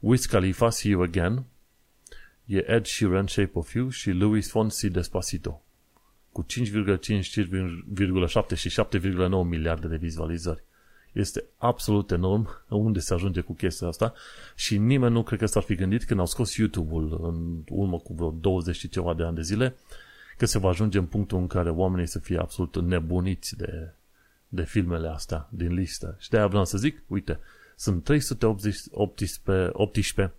Wiz Khalifa, See You Again, e Ed Sheeran, Shape of You și Louis Fonsi, Despacito. Cu 5,5, 5,7 și 7,9 miliarde de vizualizări. Este absolut enorm unde se ajunge cu chestia asta și nimeni nu cred că s-ar fi gândit când au scos YouTube-ul în urmă cu vreo 20 și ceva de ani de zile că se va ajunge în punctul în care oamenii să fie absolut nebuniți de, de filmele astea din listă. Și de-aia vreau să zic, uite, sunt 318 18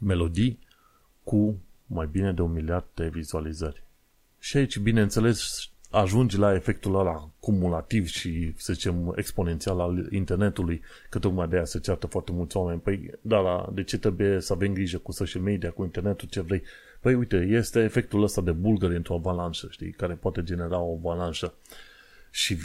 melodii cu mai bine de un miliard de vizualizări. Și aici, bineînțeles, ajungi la efectul ăla cumulativ și, să zicem, exponențial al internetului, că tocmai de aia se ceartă foarte mulți oameni. Păi, da, la, de ce trebuie să avem grijă cu social media, cu internetul, ce vrei? Păi, uite, este efectul ăsta de bulgări într-o avalanșă, știi, care poate genera o avalanșă. Și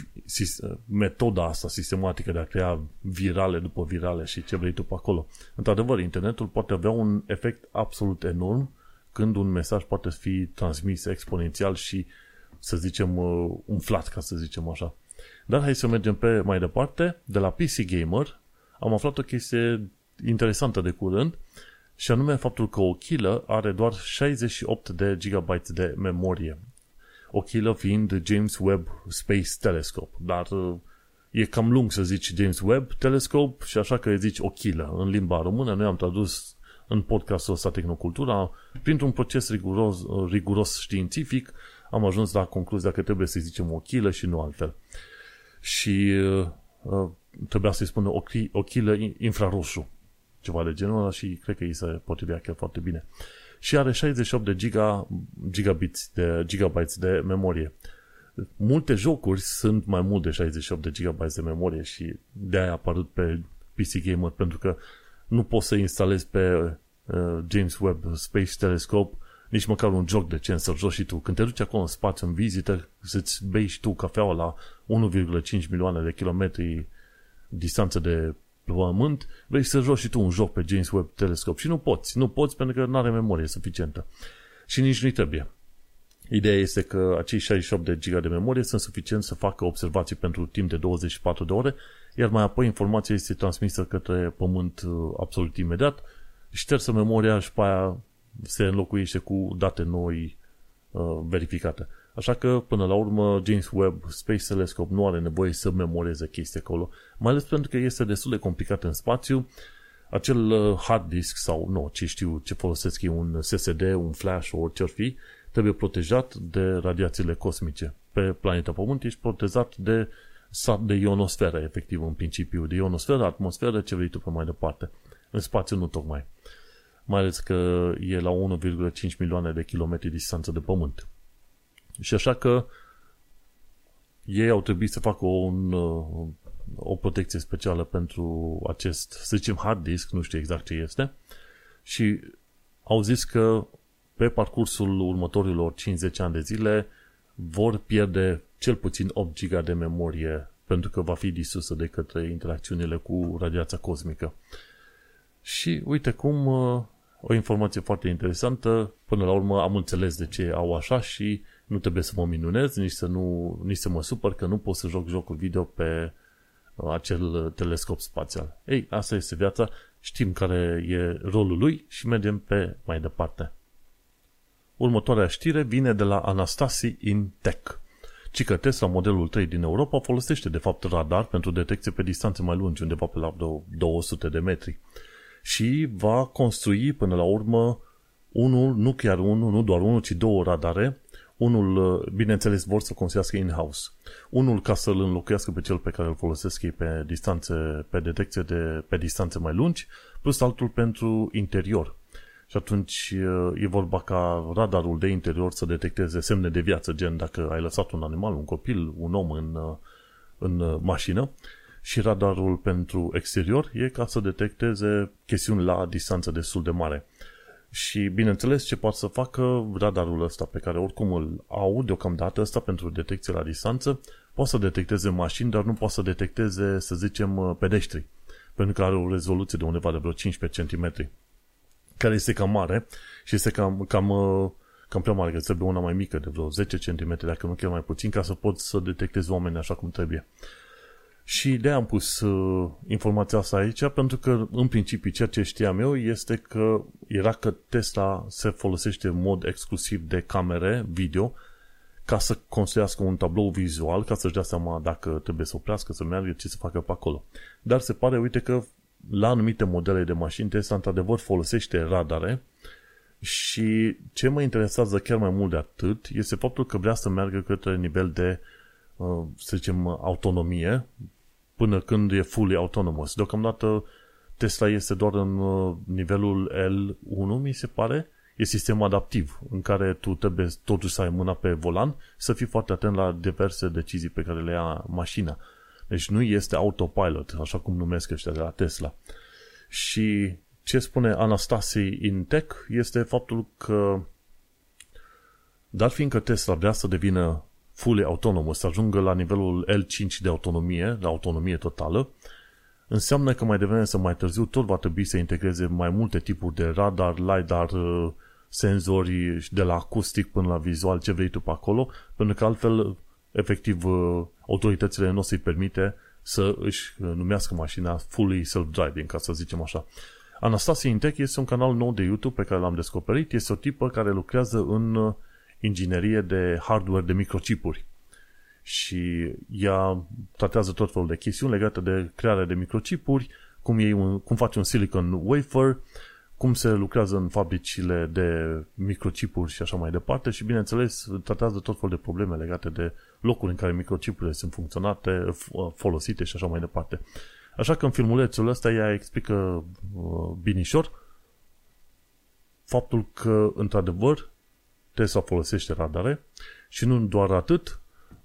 metoda asta sistematică de a crea virale după virale și ce vrei tu pe acolo. Într-adevăr, internetul poate avea un efect absolut enorm când un mesaj poate fi transmis exponențial și să zicem, uh, umflat, ca să zicem așa. Dar hai să mergem pe mai departe. De la PC Gamer am aflat o chestie interesantă de curând și anume faptul că o kilă are doar 68 de GB de memorie. O kilă fiind James Webb Space Telescope, dar uh, e cam lung să zici James Webb Telescope și așa că zici o kilă în limba română. Noi am tradus în podcastul ăsta Tehnocultura printr-un proces riguros, uh, riguros științific am ajuns la concluzia că trebuie să-i zicem o chilă și nu altfel. Și uh, uh trebuia să-i spună o, o chilă infraroșu, ceva de genul ăla și cred că îi se potrivea chiar foarte bine. Și are 68 de giga, gigabits de, gigabytes de memorie. multe jocuri sunt mai mult de 68 de GB de memorie și de-aia a apărut pe PC Gamer, pentru că nu poți să instalezi pe uh, James Webb Space Telescope nici măcar un joc de ce să joci și tu. Când te duci acolo în spațiu, în vizită, să-ți bei și tu cafeaua la 1,5 milioane de kilometri distanță de pământ, vrei să joci și tu un joc pe James Webb Telescope și nu poți. Nu poți pentru că nu are memorie suficientă. Și nici nu-i trebuie. Ideea este că acei 68 de giga de memorie sunt suficient să facă observații pentru timp de 24 de ore, iar mai apoi informația este transmisă către pământ uh, absolut imediat, ștersă memoria și pe aia se înlocuiește cu date noi uh, verificate. Așa că, până la urmă, James Webb Space Telescope nu are nevoie să memoreze chestii acolo, mai ales pentru că este destul de complicat în spațiu. Acel uh, hard disk sau, nu, ce știu, ce folosesc e un SSD, un flash, orice ar fi, trebuie protejat de radiațiile cosmice. Pe planeta Pământ ești protejat de de ionosferă, efectiv, în principiu, de ionosferă, atmosferă, ce vrei tu pe mai departe. În spațiu nu tocmai. Mai ales că e la 1,5 milioane de kilometri distanță de Pământ. Și așa că ei au trebuit să facă un, o protecție specială pentru acest, să zicem, hard disk, nu știu exact ce este, și au zis că pe parcursul următorilor 50 ani de zile vor pierde cel puțin 8 GB de memorie pentru că va fi disusă de către interacțiunile cu radiația cosmică. Și uite cum uh, o informație foarte interesantă, până la urmă am înțeles de ce au așa și nu trebuie să mă minunez, nici să, nu, nici să mă supăr că nu pot să joc jocul video pe uh, acel telescop spațial. Ei, asta este viața, știm care e rolul lui și mergem pe mai departe. Următoarea știre vine de la Anastasi in Tech. Ci că Tesla modelul 3 din Europa folosește de fapt radar pentru detecție pe distanțe mai lungi, undeva pe la 200 de metri. Și va construi până la urmă unul, nu chiar unul, nu doar unul, ci două radare. Unul, bineînțeles, vor să construiască in-house. Unul ca să-l înlocuiască pe cel pe care îl folosesc ei pe distanțe, pe detecție de, pe distanțe mai lungi, plus altul pentru interior și atunci e vorba ca radarul de interior să detecteze semne de viață, gen dacă ai lăsat un animal, un copil, un om în, în mașină și radarul pentru exterior e ca să detecteze chestiuni la distanță destul de mare. Și bineînțeles ce poate să facă radarul ăsta pe care oricum îl au deocamdată ăsta pentru detecție la distanță, poate să detecteze mașini, dar nu poate să detecteze, să zicem, pedeștri, pentru că are o rezoluție de undeva de vreo 15 cm care este cam mare și este cam, cam, uh, cam prea mare, că trebuie una mai mică de vreo 10 cm, dacă nu chiar mai puțin, ca să poți să detectezi oameni așa cum trebuie. Și de am pus uh, informația asta aici, pentru că, în principiu, ceea ce știam eu este că era că Tesla se folosește în mod exclusiv de camere video ca să construiască un tablou vizual, ca să-și dea seama dacă trebuie să oprească, să meargă, ce să facă pe acolo. Dar se pare, uite că la anumite modele de mașini, Tesla într-adevăr folosește radare și ce mă interesează chiar mai mult de atât este faptul că vrea să meargă către nivel de, uh, să zicem, autonomie până când e fully autonomous. Deocamdată Tesla este doar în uh, nivelul L1, mi se pare, e sistem adaptiv, în care tu trebuie totuși să ai mâna pe volan, să fii foarte atent la diverse decizii pe care le ia mașina. Deci nu este autopilot, așa cum numesc ăștia de la Tesla. Și ce spune Anastasi in Tech este faptul că dar fiindcă Tesla vrea să devină fully autonomă, să ajungă la nivelul L5 de autonomie, la autonomie totală, înseamnă că mai devreme să mai târziu tot va trebui să integreze mai multe tipuri de radar, LiDAR, senzori de la acustic până la vizual, ce vrei tu pe acolo, pentru că altfel efectiv uh, autoritățile nu o să-i permite să își uh, numească mașina fully self-driving, ca să zicem așa. Anastasia Intec este un canal nou de YouTube pe care l-am descoperit. Este o tipă care lucrează în uh, inginerie de hardware de microchipuri. Și ea tratează tot felul de chestiuni legate de crearea de microchipuri, cum, e un, cum face un silicon wafer, cum se lucrează în fabricile de microchipuri și așa mai departe și, bineînțeles, tratează tot felul de probleme legate de locuri în care microchipurile sunt funcționate, folosite și așa mai departe. Așa că în filmulețul ăsta ea explică uh, binișor faptul că, într-adevăr, Tesla folosește radare și nu doar atât,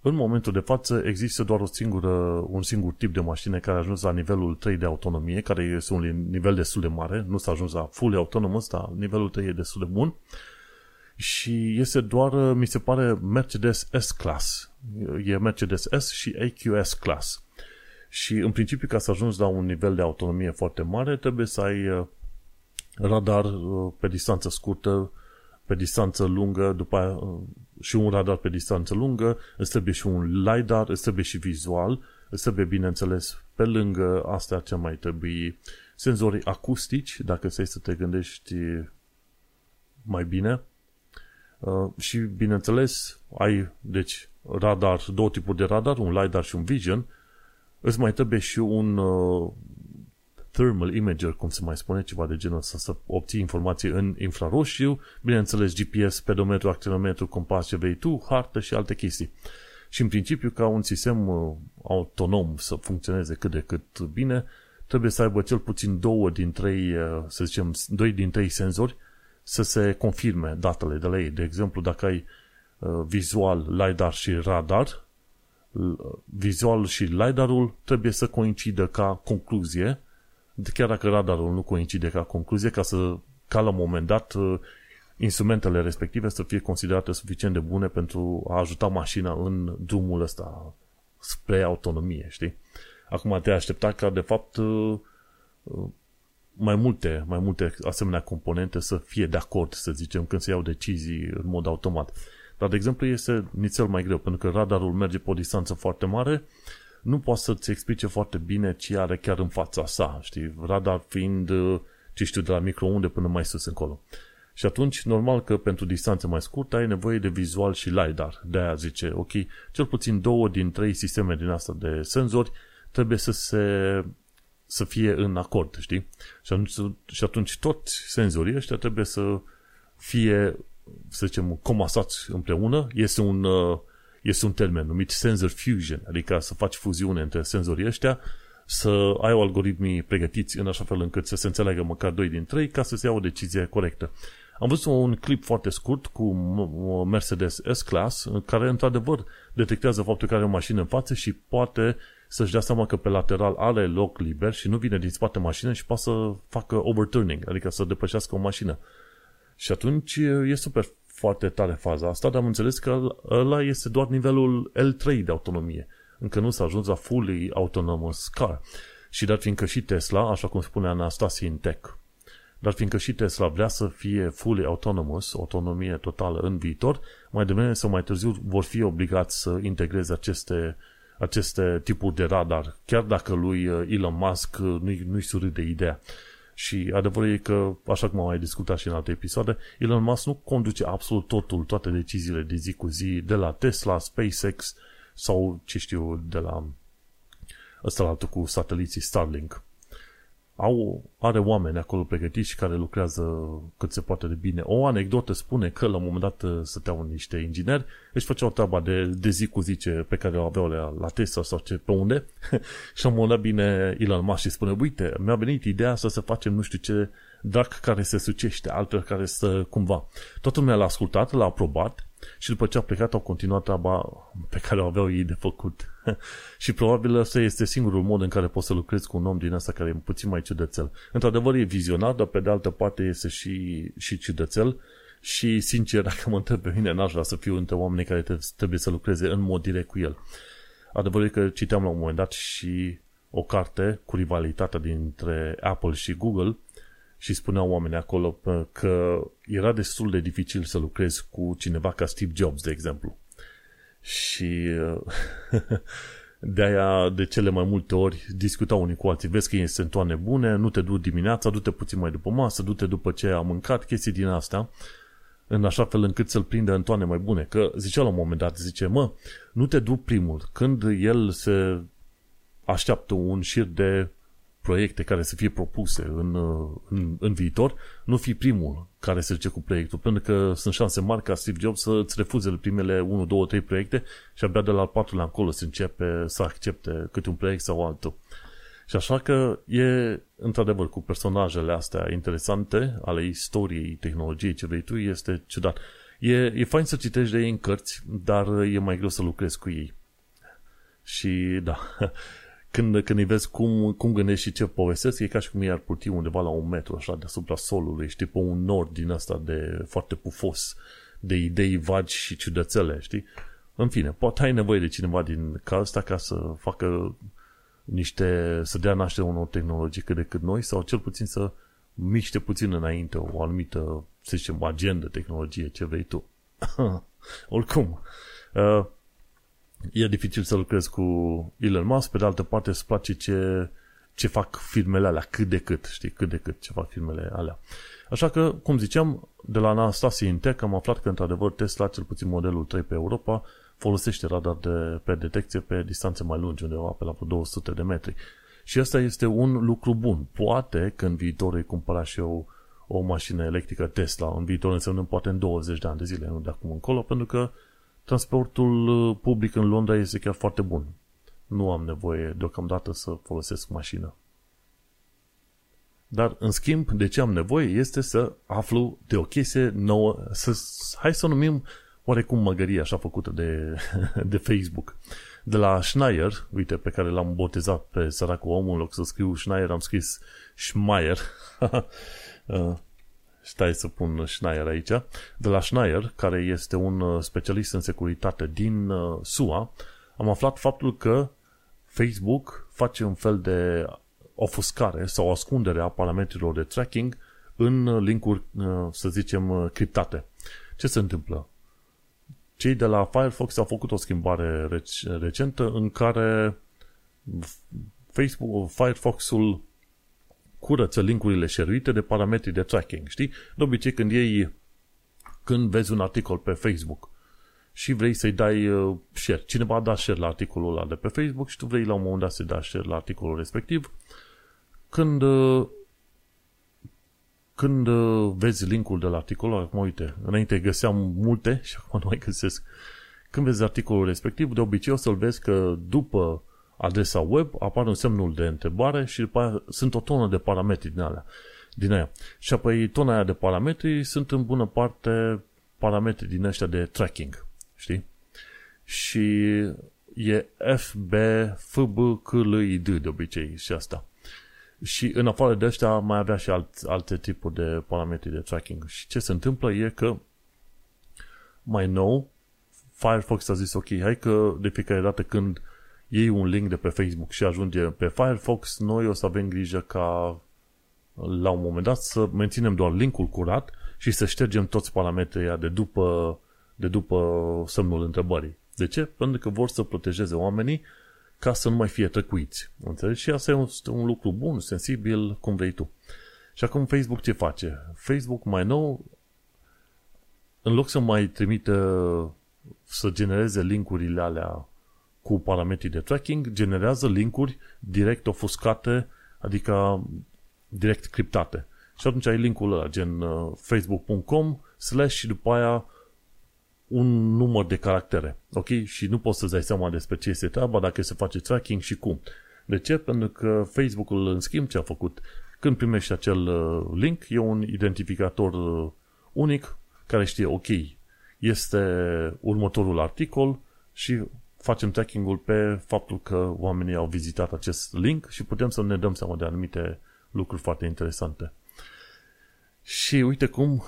În momentul de față există doar o singură, un singur tip de mașină care a ajuns la nivelul 3 de autonomie, care este un nivel destul de mare, nu s-a ajuns la full autonomous, dar nivelul 3 e destul de bun. Și este doar, mi se pare, Mercedes S-Class. E Mercedes S și AQS Class. Și în principiu, ca să ajungi la un nivel de autonomie foarte mare, trebuie să ai uh, radar uh, pe distanță scurtă, pe distanță lungă, după aia, uh, și un radar pe distanță lungă, îți trebuie și un LiDAR, îți trebuie și vizual, îți trebuie, bineînțeles, pe lângă astea ce mai trebuie senzori acustici, dacă să să te gândești mai bine. Și, bineînțeles, ai, deci, radar, două tipuri de radar, un LiDAR și un Vision, Îți mai trebuie și un uh, thermal imager, cum se mai spune, ceva de genul ăsta, să obții informații în infraroșiu, bineînțeles GPS, pedometru, accelerometru, compas ce vrei tu, hartă și alte chestii. Și în principiu, ca un sistem uh, autonom să funcționeze cât de cât bine, trebuie să aibă cel puțin două din trei, uh, să zicem, doi din trei senzori să se confirme datele de la ei. De exemplu, dacă ai uh, vizual, LiDAR și radar, vizual și LiDAR-ul trebuie să coincidă ca concluzie, chiar dacă radarul nu coincide ca concluzie, ca să ca la un moment dat uh, instrumentele respective să fie considerate suficient de bune pentru a ajuta mașina în drumul ăsta spre autonomie, știi? Acum te aștepta ca de fapt uh, uh, mai multe, mai multe asemenea componente să fie de acord, să zicem, când se iau decizii în mod automat. Dar, de exemplu, este nițel mai greu, pentru că radarul merge pe o distanță foarte mare, nu poate să-ți explice foarte bine ce are chiar în fața sa, știi? Radar fiind, ce știu, de la microunde până mai sus încolo. Și atunci, normal că pentru distanțe mai scurte ai nevoie de vizual și LiDAR. De aia zice, ok, cel puțin două din trei sisteme din asta de senzori trebuie să se să fie în acord, știi? Și atunci, și atunci toți senzorii ăștia trebuie să fie să zicem, comasați împreună, este un, uh, este un termen numit sensor fusion, adică să faci fuziune între senzorii ăștia, să ai o algoritmii pregătiți în așa fel încât să se înțeleagă măcar 2 din 3 ca să se ia o decizie corectă. Am văzut un clip foarte scurt cu Mercedes S-Class care într-adevăr detectează faptul că are o mașină în față și poate să-și dea seama că pe lateral are loc liber și nu vine din spate mașină și poate să facă overturning, adică să depășească o mașină. Și atunci e super foarte tare faza asta, dar am înțeles că ăla este doar nivelul L3 de autonomie. Încă nu s-a ajuns la fully autonomous car. Și dar fiindcă și Tesla, așa cum spune Anastasia în Tech, dar fiindcă și Tesla vrea să fie fully autonomous, autonomie totală în viitor, mai devreme sau mai târziu vor fi obligați să integreze aceste, aceste tipuri de radar, chiar dacă lui Elon Musk nu-i, nu-i surâde ideea. Și adevărul e că, așa cum am mai discutat și în alte episoade, Elon Musk nu conduce absolut totul, toate deciziile de zi cu zi, de la Tesla, SpaceX sau, ce știu, de la ăsta la cu sateliții Starlink au, are oameni acolo pregătiți care lucrează cât se poate de bine. O anecdotă spune că la un moment dat uh, stăteau niște ingineri, își făceau treaba de, de zi cu zi ce, pe care o aveau la, la Tesla sau ce, pe unde și am dat bine Elon Musk și spune, uite, mi-a venit ideea să să facem nu știu ce drac care se sucește, altă care să cumva. Toată lumea l-a ascultat, l-a aprobat și după ce a plecat au continuat treaba pe care o aveau ei de făcut. și probabil ăsta este singurul mod în care poți să lucrezi cu un om din asta care e puțin mai ciudățel. Într-adevăr e vizionat, dar pe de altă parte este și, și ciudățel și sincer, dacă mă întreb pe mine, n-aș vrea să fiu între oamenii care trebuie să lucreze în mod direct cu el. Adevărul e că citeam la un moment dat și o carte cu rivalitatea dintre Apple și Google și spuneau oamenii acolo că era destul de dificil să lucrezi cu cineva ca Steve Jobs, de exemplu. Și de aia, de cele mai multe ori, discutau unii cu alții. Vezi că este în toane bune, nu te du dimineața, du-te puțin mai după masă, du-te după ce a mâncat, chestii din astea, în așa fel încât să-l prindă în toane mai bune. Că zicea la un moment dat, zice, mă, nu te du primul. Când el se așteaptă un șir de proiecte care să fie propuse în, în, în viitor, nu fi primul care se duce cu proiectul, pentru că sunt șanse mari ca Steve Jobs să-ți refuze primele 1, 2, 3 proiecte și abia de la al patrulea încolo să începe să accepte câte un proiect sau altul. Și așa că e, într-adevăr, cu personajele astea interesante ale istoriei, tehnologiei, ce vrei tu, este ciudat. E, e fain să citești de ei în cărți, dar e mai greu să lucrezi cu ei. Și da, când, când îi vezi cum, cum gândești și ce povestesc, e ca și cum ei ar puti undeva la un metru, așa, deasupra solului, știi, pe un nord din asta de foarte pufos, de idei vagi și ciudățele, știi? În fine, poate ai nevoie de cineva din ca asta ca să facă niște, să dea naștere unor tehnologii cât de cât noi sau cel puțin să miște puțin înainte o anumită, să zicem, agendă, tehnologie, ce vrei tu. Oricum, uh, e dificil să lucrezi cu Elon Musk, pe de altă parte îți place ce, ce fac firmele alea, cât de cât, știi, cât de cât ce fac firmele alea. Așa că, cum ziceam, de la Anastasia Intec am aflat că, într-adevăr, Tesla, cel puțin modelul 3 pe Europa, folosește radar de, pe detecție pe distanțe mai lungi, undeva pe la 200 de metri. Și asta este un lucru bun. Poate că în viitor îi cumpăra și eu o mașină electrică Tesla, în viitor însemnând poate în 20 de ani de zile, nu de acum încolo, pentru că transportul uh, public în Londra este chiar foarte bun. Nu am nevoie deocamdată să folosesc mașină. Dar, în schimb, de ce am nevoie este să aflu de o chestie nouă, să, hai să o numim oarecum măgărie așa făcută de, de Facebook. De la Schneier, uite, pe care l-am botezat pe săracul om, în loc să scriu Schneier, am scris Schmeier. Uh, stai să pun Schneier aici. De la Schneier, care este un uh, specialist în securitate din uh, SUA, am aflat faptul că Facebook face un fel de ofuscare sau ascundere a parametrilor de tracking în linkuri, să zicem, criptate. Ce se întâmplă? cei de la Firefox au făcut o schimbare rec- recentă în care Facebook, Firefox-ul curăță linkurile șeruite de parametri de tracking, știi? De obicei când iei, când vezi un articol pe Facebook și vrei să-i dai uh, share, cineva a dat share la articolul ăla de pe Facebook și tu vrei la un moment dat să-i dai share la articolul respectiv, când uh, când uh, vezi linkul de la articol, acum uite, înainte găseam multe și acum nu mai găsesc. Când vezi articolul respectiv, de obicei o să-l vezi că după adresa web apare un semnul de întrebare și după aia sunt o tonă de parametri din alea. Din aia. Și apoi tona aia de parametri sunt în bună parte parametri din ăștia de tracking. Știi? Și e FB, FB, CLID de obicei și asta. Și în afară de ăștia mai avea și alt, alte tipuri de parametri de tracking. Și ce se întâmplă e că mai nou Firefox a zis ok, hai că de fiecare dată când iei un link de pe Facebook și ajunge pe Firefox, noi o să avem grijă ca la un moment dat să menținem doar linkul curat și să ștergem toți parametrii de după, de după semnul întrebării. De ce? Pentru că vor să protejeze oamenii ca să nu mai fie tăcuiți. Înțelegi? Și asta e un, un lucru bun, sensibil, cum vrei tu. Și acum Facebook ce face? Facebook mai nou, în loc să mai trimită să genereze linkurile alea cu parametrii de tracking, generează linkuri direct ofuscate, adică direct criptate. Și atunci ai linkul ăla, gen uh, facebook.com slash și după aia un număr de caractere. Ok? Și nu poți să-ți dai seama despre ce este treaba, dacă se face tracking și cum. De ce? Pentru că Facebook-ul, în schimb, ce a făcut? Când primești acel uh, link, e un identificator uh, unic care știe, ok, este următorul articol și facem tracking-ul pe faptul că oamenii au vizitat acest link și putem să ne dăm seama de anumite lucruri foarte interesante. Și uite cum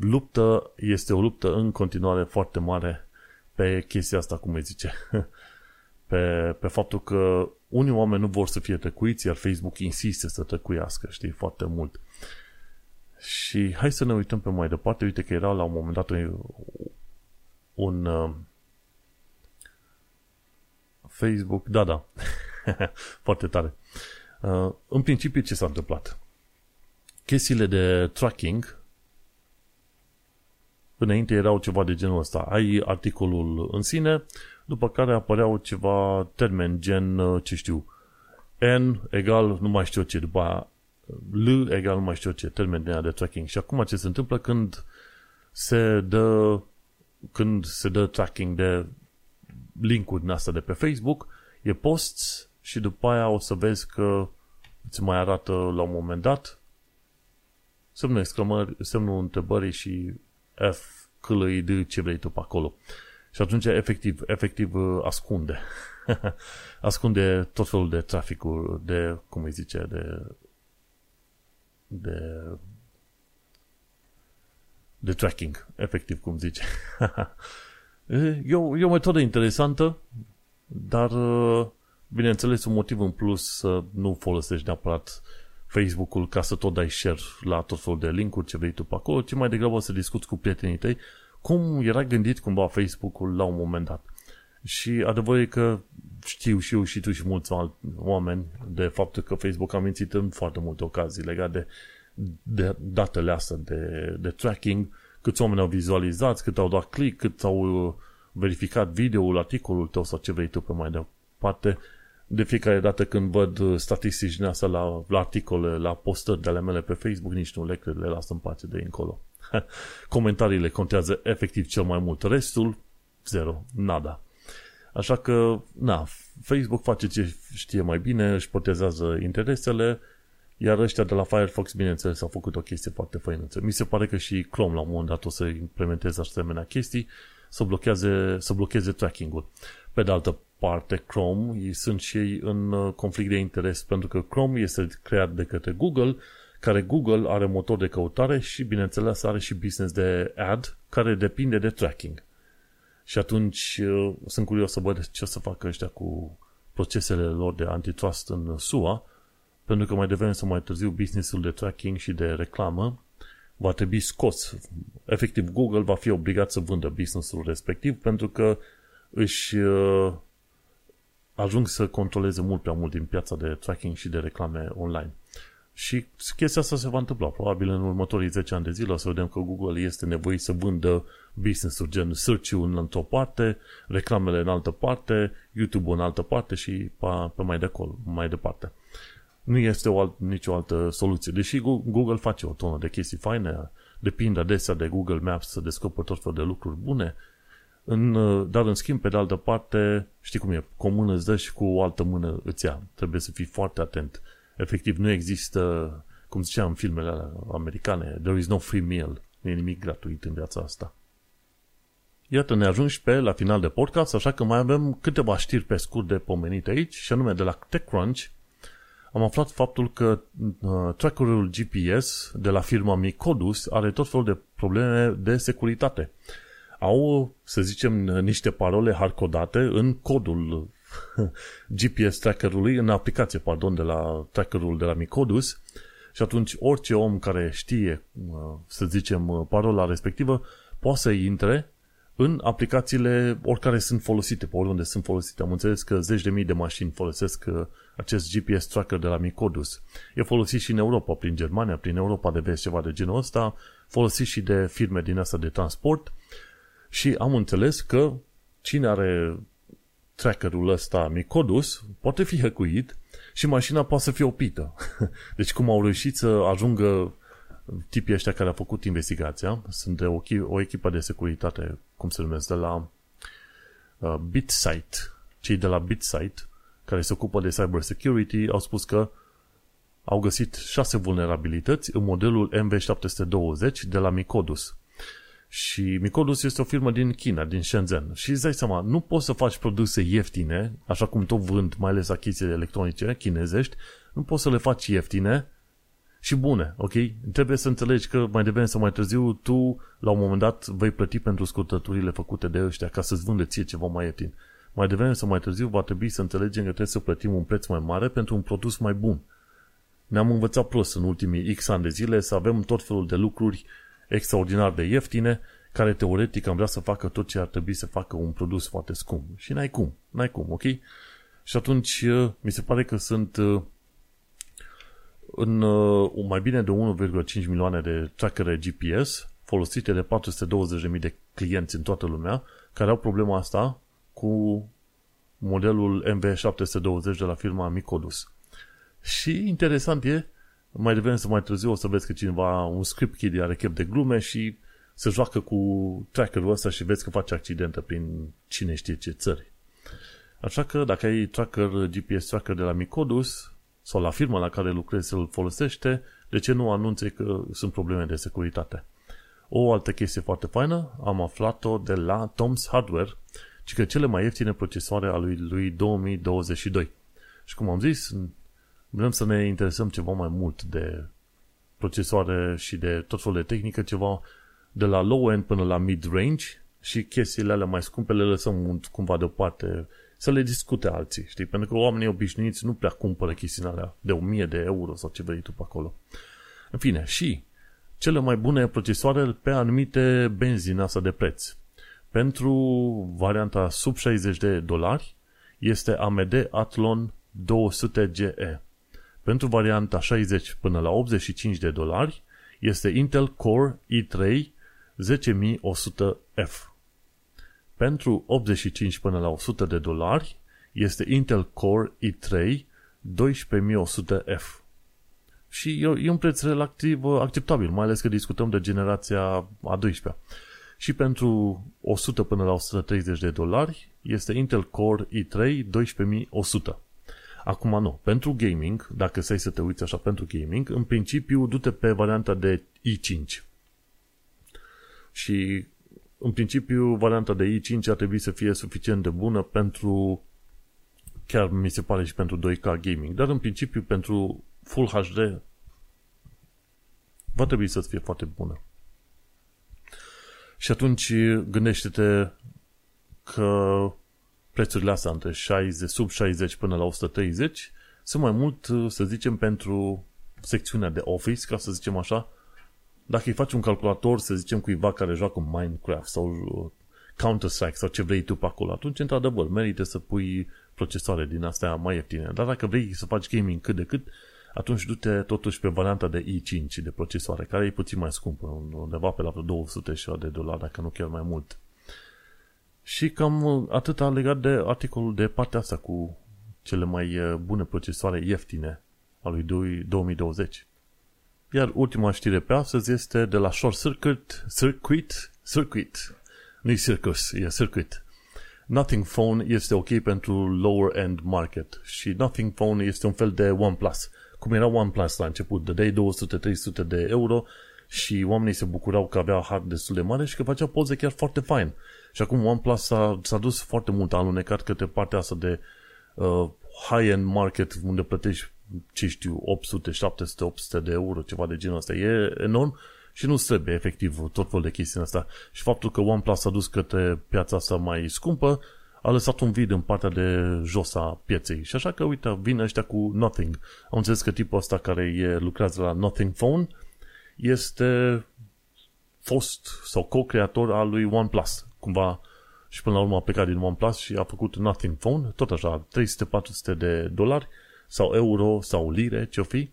luptă, este o luptă în continuare foarte mare pe chestia asta, cum îi zice. Pe, pe faptul că unii oameni nu vor să fie tăcuiți, iar Facebook insiste să tăcuiască, știi, foarte mult. Și hai să ne uităm pe mai departe. Uite că era la un moment dat un, un uh, Facebook, da, da, foarte tare. Uh, în principiu ce s-a întâmplat? Chestiile de tracking Înainte erau ceva de genul ăsta. Ai articolul în sine, după care apăreau ceva termen gen, uh, ce știu, N egal nu mai știu ce, după aia L egal nu mai știu ce, termen de, de tracking. Și acum ce se întâmplă când se dă când se dă tracking de linkuri din asta de pe Facebook, e posts și după aia o să vezi că îți mai arată la un moment dat semnul exclamări, semnul întrebării și F, câlăi, ce vrei tu pe acolo. Și atunci, efectiv, efectiv uh, ascunde. ascunde tot felul de traficul, de, cum îi zice, de de de tracking, efectiv, cum zice. e, o, e o metodă interesantă, dar, uh, bineînțeles, un motiv în plus să nu folosești neapărat Facebook-ul ca să tot dai share la tot felul de linkuri ce vrei tu pe acolo, ci mai degrabă să discuți cu prietenii tăi cum era gândit cumva Facebook-ul la un moment dat. Și adevărul e că știu și eu și tu și mulți alți oameni de faptul că Facebook a mințit în foarte multe ocazii legate de, de datele astea de, de tracking, câți oameni au vizualizat, cât au dat click, cât au uh, verificat videoul, articolul tău sau ce vrei tu pe mai departe. De fiecare dată când văd uh, statistici din asta la, la articole, la postări de ale mele pe Facebook, nici nu le cred, le las în pace de încolo. Comentariile contează efectiv cel mai mult. Restul, zero, nada. Așa că, na, Facebook face ce știe mai bine, își protejează interesele, iar ăștia de la Firefox, bineînțeles, au făcut o chestie foarte făinuță. Mi se pare că și Chrome la un moment dat o să implementeze asemenea chestii să blocheze, să blocheze tracking-ul. Pe de altă parte, Chrome sunt și ei în uh, conflict de interes pentru că Chrome este creat de către Google, care Google are motor de căutare și, bineînțeles, are și business de ad care depinde de tracking. Și atunci uh, sunt curios să văd ce o să facă ăștia cu procesele lor de antitrust în SUA, pentru că mai devreme sau mai târziu businessul de tracking și de reclamă va trebui scos. Efectiv, Google va fi obligat să vândă businessul respectiv pentru că își uh, ajung să controleze mult prea mult din piața de tracking și de reclame online. Și chestia asta se va întâmpla. Probabil în următorii 10 ani de zile o să vedem că Google este nevoit să vândă business-uri gen search-ul în într-o parte, reclamele în altă parte, YouTube-ul în altă parte și pe, pe mai de acolo, mai departe. Nu este o alt, nicio altă soluție. Deși Google face o tonă de chestii faine, depinde adesea de Google Maps să descoperă tot felul de lucruri bune, în, dar în schimb, pe de altă parte, știi cum e, cu o mână îți dă și cu o altă mână îți ia. Trebuie să fii foarte atent Efectiv, nu există, cum ziceam în filmele americane, there is no free meal. Nu e nimic gratuit în viața asta. Iată, ne ajungi pe la final de podcast, așa că mai avem câteva știri pe scurt de pomenit aici, și anume de la TechCrunch, am aflat faptul că uh, trackerul GPS de la firma Micodus are tot felul de probleme de securitate. Au, să zicem, niște parole hardcodate în codul GPS trackerului, în aplicație, pardon, de la trackerul de la Micodus și atunci orice om care știe, uh, să zicem, uh, parola respectivă, poate să intre în aplicațiile oricare sunt folosite, pe oriunde sunt folosite. Am înțeles că zeci de mii de mașini folosesc uh, acest GPS tracker de la Micodus. E folosit și în Europa, prin Germania, prin Europa de vest, ceva de genul ăsta, folosit și de firme din asta de transport și am înțeles că cine are trackerul ăsta Micodus poate fi hăcuit și mașina poate să fie opită. Deci cum au reușit să ajungă tipii ăștia care au făcut investigația, sunt de o, o echipă de securitate, cum se numesc, de la uh, BitSite, cei de la BitSite, care se ocupă de cyber security, au spus că au găsit șase vulnerabilități în modelul MV720 de la Micodus. Și Micodus este o firmă din China, din Shenzhen. Și îți dai seama, nu poți să faci produse ieftine, așa cum tot vând, mai ales achizițiile electronice chinezești, nu poți să le faci ieftine și bune, ok? Trebuie să înțelegi că mai devreme sau mai târziu tu, la un moment dat, vei plăti pentru scurtăturile făcute de ăștia ca să-ți vândă ție ceva mai ieftin. Mai devreme sau mai târziu va trebui să înțelegem că trebuie să plătim un preț mai mare pentru un produs mai bun. Ne-am învățat prost în ultimii X ani de zile să avem tot felul de lucruri extraordinar de ieftine, care teoretic am vrea să facă tot ce ar trebui să facă un produs foarte scump. Și n-ai cum, n-ai cum, ok? Și atunci uh, mi se pare că sunt uh, în uh, mai bine de 1,5 milioane de trackere GPS folosite de 420.000 de clienți în toată lumea care au problema asta cu modelul MV720 de la firma Micodus. Și interesant e mai devreme să mai târziu o să vezi că cineva, un script kid are chef de glume și se joacă cu trackerul ăsta și vezi că face accidente prin cine știe ce țări. Așa că dacă ai tracker, GPS tracker de la Micodus sau la firma la care lucrezi să-l folosește, de ce nu anunțe că sunt probleme de securitate? O altă chestie foarte faină am aflat-o de la Tom's Hardware, ci că cele mai ieftine procesoare a lui, lui 2022. Și cum am zis, vrem să ne interesăm ceva mai mult de procesoare și de tot felul de tehnică, ceva de la low-end până la mid-range și chestiile alea mai scumpe le lăsăm cumva deoparte să le discute alții, știi? Pentru că oamenii obișnuiți nu prea cumpără chestiile alea de 1000 de euro sau ce vrei tu pe acolo. În fine, și cele mai bune procesoare pe anumite benzine asta de preț. Pentru varianta sub 60 de dolari este AMD Athlon 200GE. Pentru varianta 60 până la 85 de dolari este Intel Core i3 10100F. Pentru 85 până la 100 de dolari este Intel Core i3 12100F. Și e un preț relativ acceptabil, mai ales că discutăm de generația a 12 Și pentru 100 până la 130 de dolari este Intel Core i3 12100. Acum nu. Pentru gaming, dacă stai să te uiți așa pentru gaming, în principiu du-te pe varianta de i5. Și în principiu varianta de i5 ar trebui să fie suficient de bună pentru chiar mi se pare și pentru 2K gaming, dar în principiu pentru Full HD va trebui să fie foarte bună. Și atunci gândește-te că prețurile astea între 60, sub 60 până la 130 sunt mai mult, să zicem, pentru secțiunea de Office, ca să zicem așa. Dacă îi faci un calculator, să zicem, cuiva care joacă Minecraft sau uh, Counter-Strike sau ce vrei tu pe acolo, atunci, într-adevăr, merită să pui procesoare din astea mai ieftine. Dar dacă vrei să faci gaming cât de cât, atunci du-te totuși pe varianta de i5 de procesoare, care e puțin mai scumpă, undeva pe la 200 de dolari, dacă nu chiar mai mult. Și cam atâta legat de articolul de partea asta cu cele mai uh, bune procesoare ieftine a lui 2020. Iar ultima știre pe astăzi este de la Short Circuit, Circuit, Circuit, nu Circus, e Circuit. Nothing Phone este ok pentru lower end market și Nothing Phone este un fel de OnePlus. Cum era OnePlus la început, dădeai 200-300 de euro și oamenii se bucurau că avea hard destul de mare și că făcea poze chiar foarte fain. Și acum OnePlus s-a, s-a dus foarte mult, a alunecat către partea asta de uh, high-end market unde plătești, ce știu, 800, 700, 800 de euro, ceva de genul ăsta. E enorm și nu trebuie efectiv tot felul de chestii asta. Și faptul că OnePlus s-a dus către piața asta mai scumpă a lăsat un vid în partea de jos a pieței. Și așa că, uite, vin ăștia cu Nothing. Am înțeles că tipul ăsta care e, lucrează la Nothing Phone este fost sau co-creator al lui OnePlus. Cumva și până la urmă a plecat din OnePlus și a făcut Nothing Phone, tot așa, 300-400 de dolari sau euro sau lire, ce-o fi.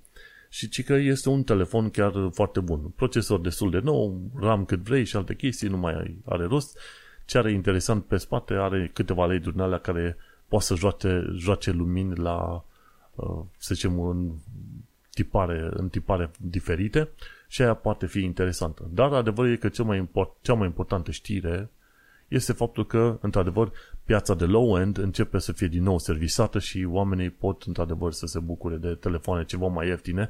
Și ci că este un telefon chiar foarte bun. Procesor destul de nou, RAM cât vrei și alte chestii, nu mai are rost. Ce are interesant pe spate, are câteva LED din alea care poate să joace, joace lumini la, uh, să zicem, în tipare, în tipare diferite și aia poate fi interesantă. Dar adevărul e că cea mai, import, cea mai importantă știre este faptul că, într-adevăr, piața de low-end începe să fie din nou servisată și oamenii pot, într-adevăr, să se bucure de telefoane ceva mai ieftine,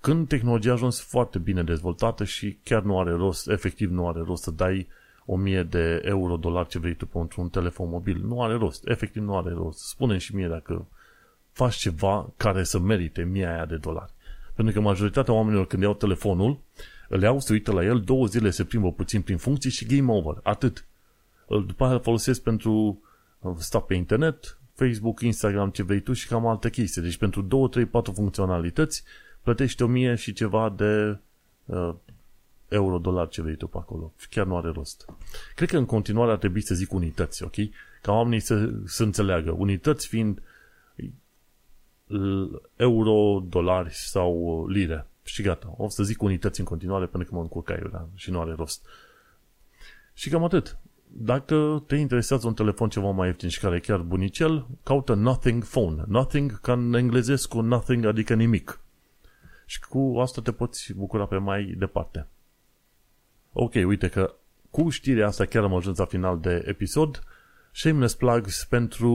când tehnologia a ajuns foarte bine dezvoltată și chiar nu are rost, efectiv nu are rost să dai 1000 de euro, dolari ce vrei tu pentru un telefon mobil. Nu are rost, efectiv nu are rost. spune și mie dacă faci ceva care să merite mie aia de dolari. Pentru că majoritatea oamenilor când iau telefonul, le iau, se uită la el, două zile se plimbă puțin prin funcții și game over. Atât. După aia îl folosesc pentru uh, sta pe internet, Facebook, Instagram, ce vrei tu și cam alte chestii. Deci pentru 2, 3, 4 funcționalități plătești 1000 și ceva de uh, euro, dolar, ce vrei tu pe acolo. Chiar nu are rost. Cred că în continuare ar trebui să zic unități, ok? Ca oamenii să, să înțeleagă. Unități fiind euro, dolari sau lire. Și gata. O să zic unități în continuare până când mă încurc aiurea și nu are rost. Și cam atât. Dacă te interesează un telefon ceva mai ieftin și care e chiar bunicel, caută Nothing Phone. Nothing ca în englezesc cu nothing, adică nimic. Și cu asta te poți bucura pe mai departe. Ok, uite că cu știrea asta chiar am ajuns la final de episod. Shameless plugs pentru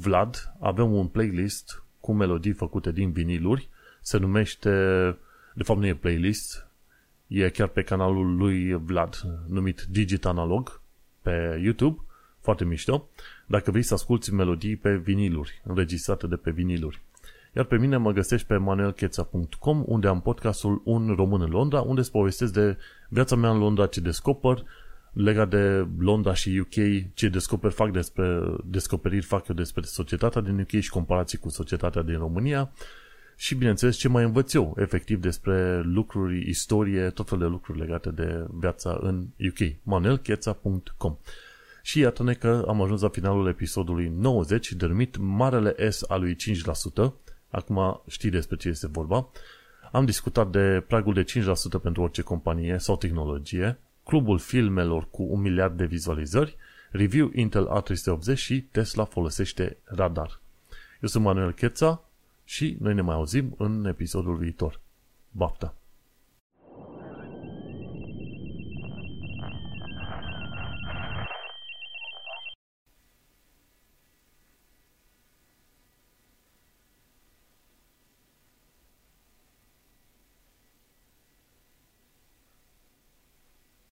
Vlad. Avem un playlist cu melodii făcute din viniluri. Se numește, de fapt nu e playlist, E chiar pe canalul lui Vlad, numit Digit Analog, pe YouTube, foarte mișto, dacă vrei să asculti melodii pe viniluri, înregistrate de pe viniluri. Iar pe mine mă găsești pe manuelcheța.com, unde am podcastul Un Român în Londra, unde îți povestesc de viața mea în Londra, ce descoper, legat de Londra și UK, ce descoperi fac despre, descoperiri fac eu despre societatea din UK și comparații cu societatea din România și, bineînțeles, ce mai învăț eu, efectiv, despre lucruri, istorie, tot felul de lucruri legate de viața în UK. manuelcheța.com Și iată-ne că am ajuns la finalul episodului 90, denumit Marele S al lui 5%. Acum știi despre ce este vorba. Am discutat de pragul de 5% pentru orice companie sau tehnologie, clubul filmelor cu un miliard de vizualizări, review Intel A380 și Tesla folosește radar. Eu sunt Manuel Cheța și noi ne mai auzim în episodul viitor. Bafta!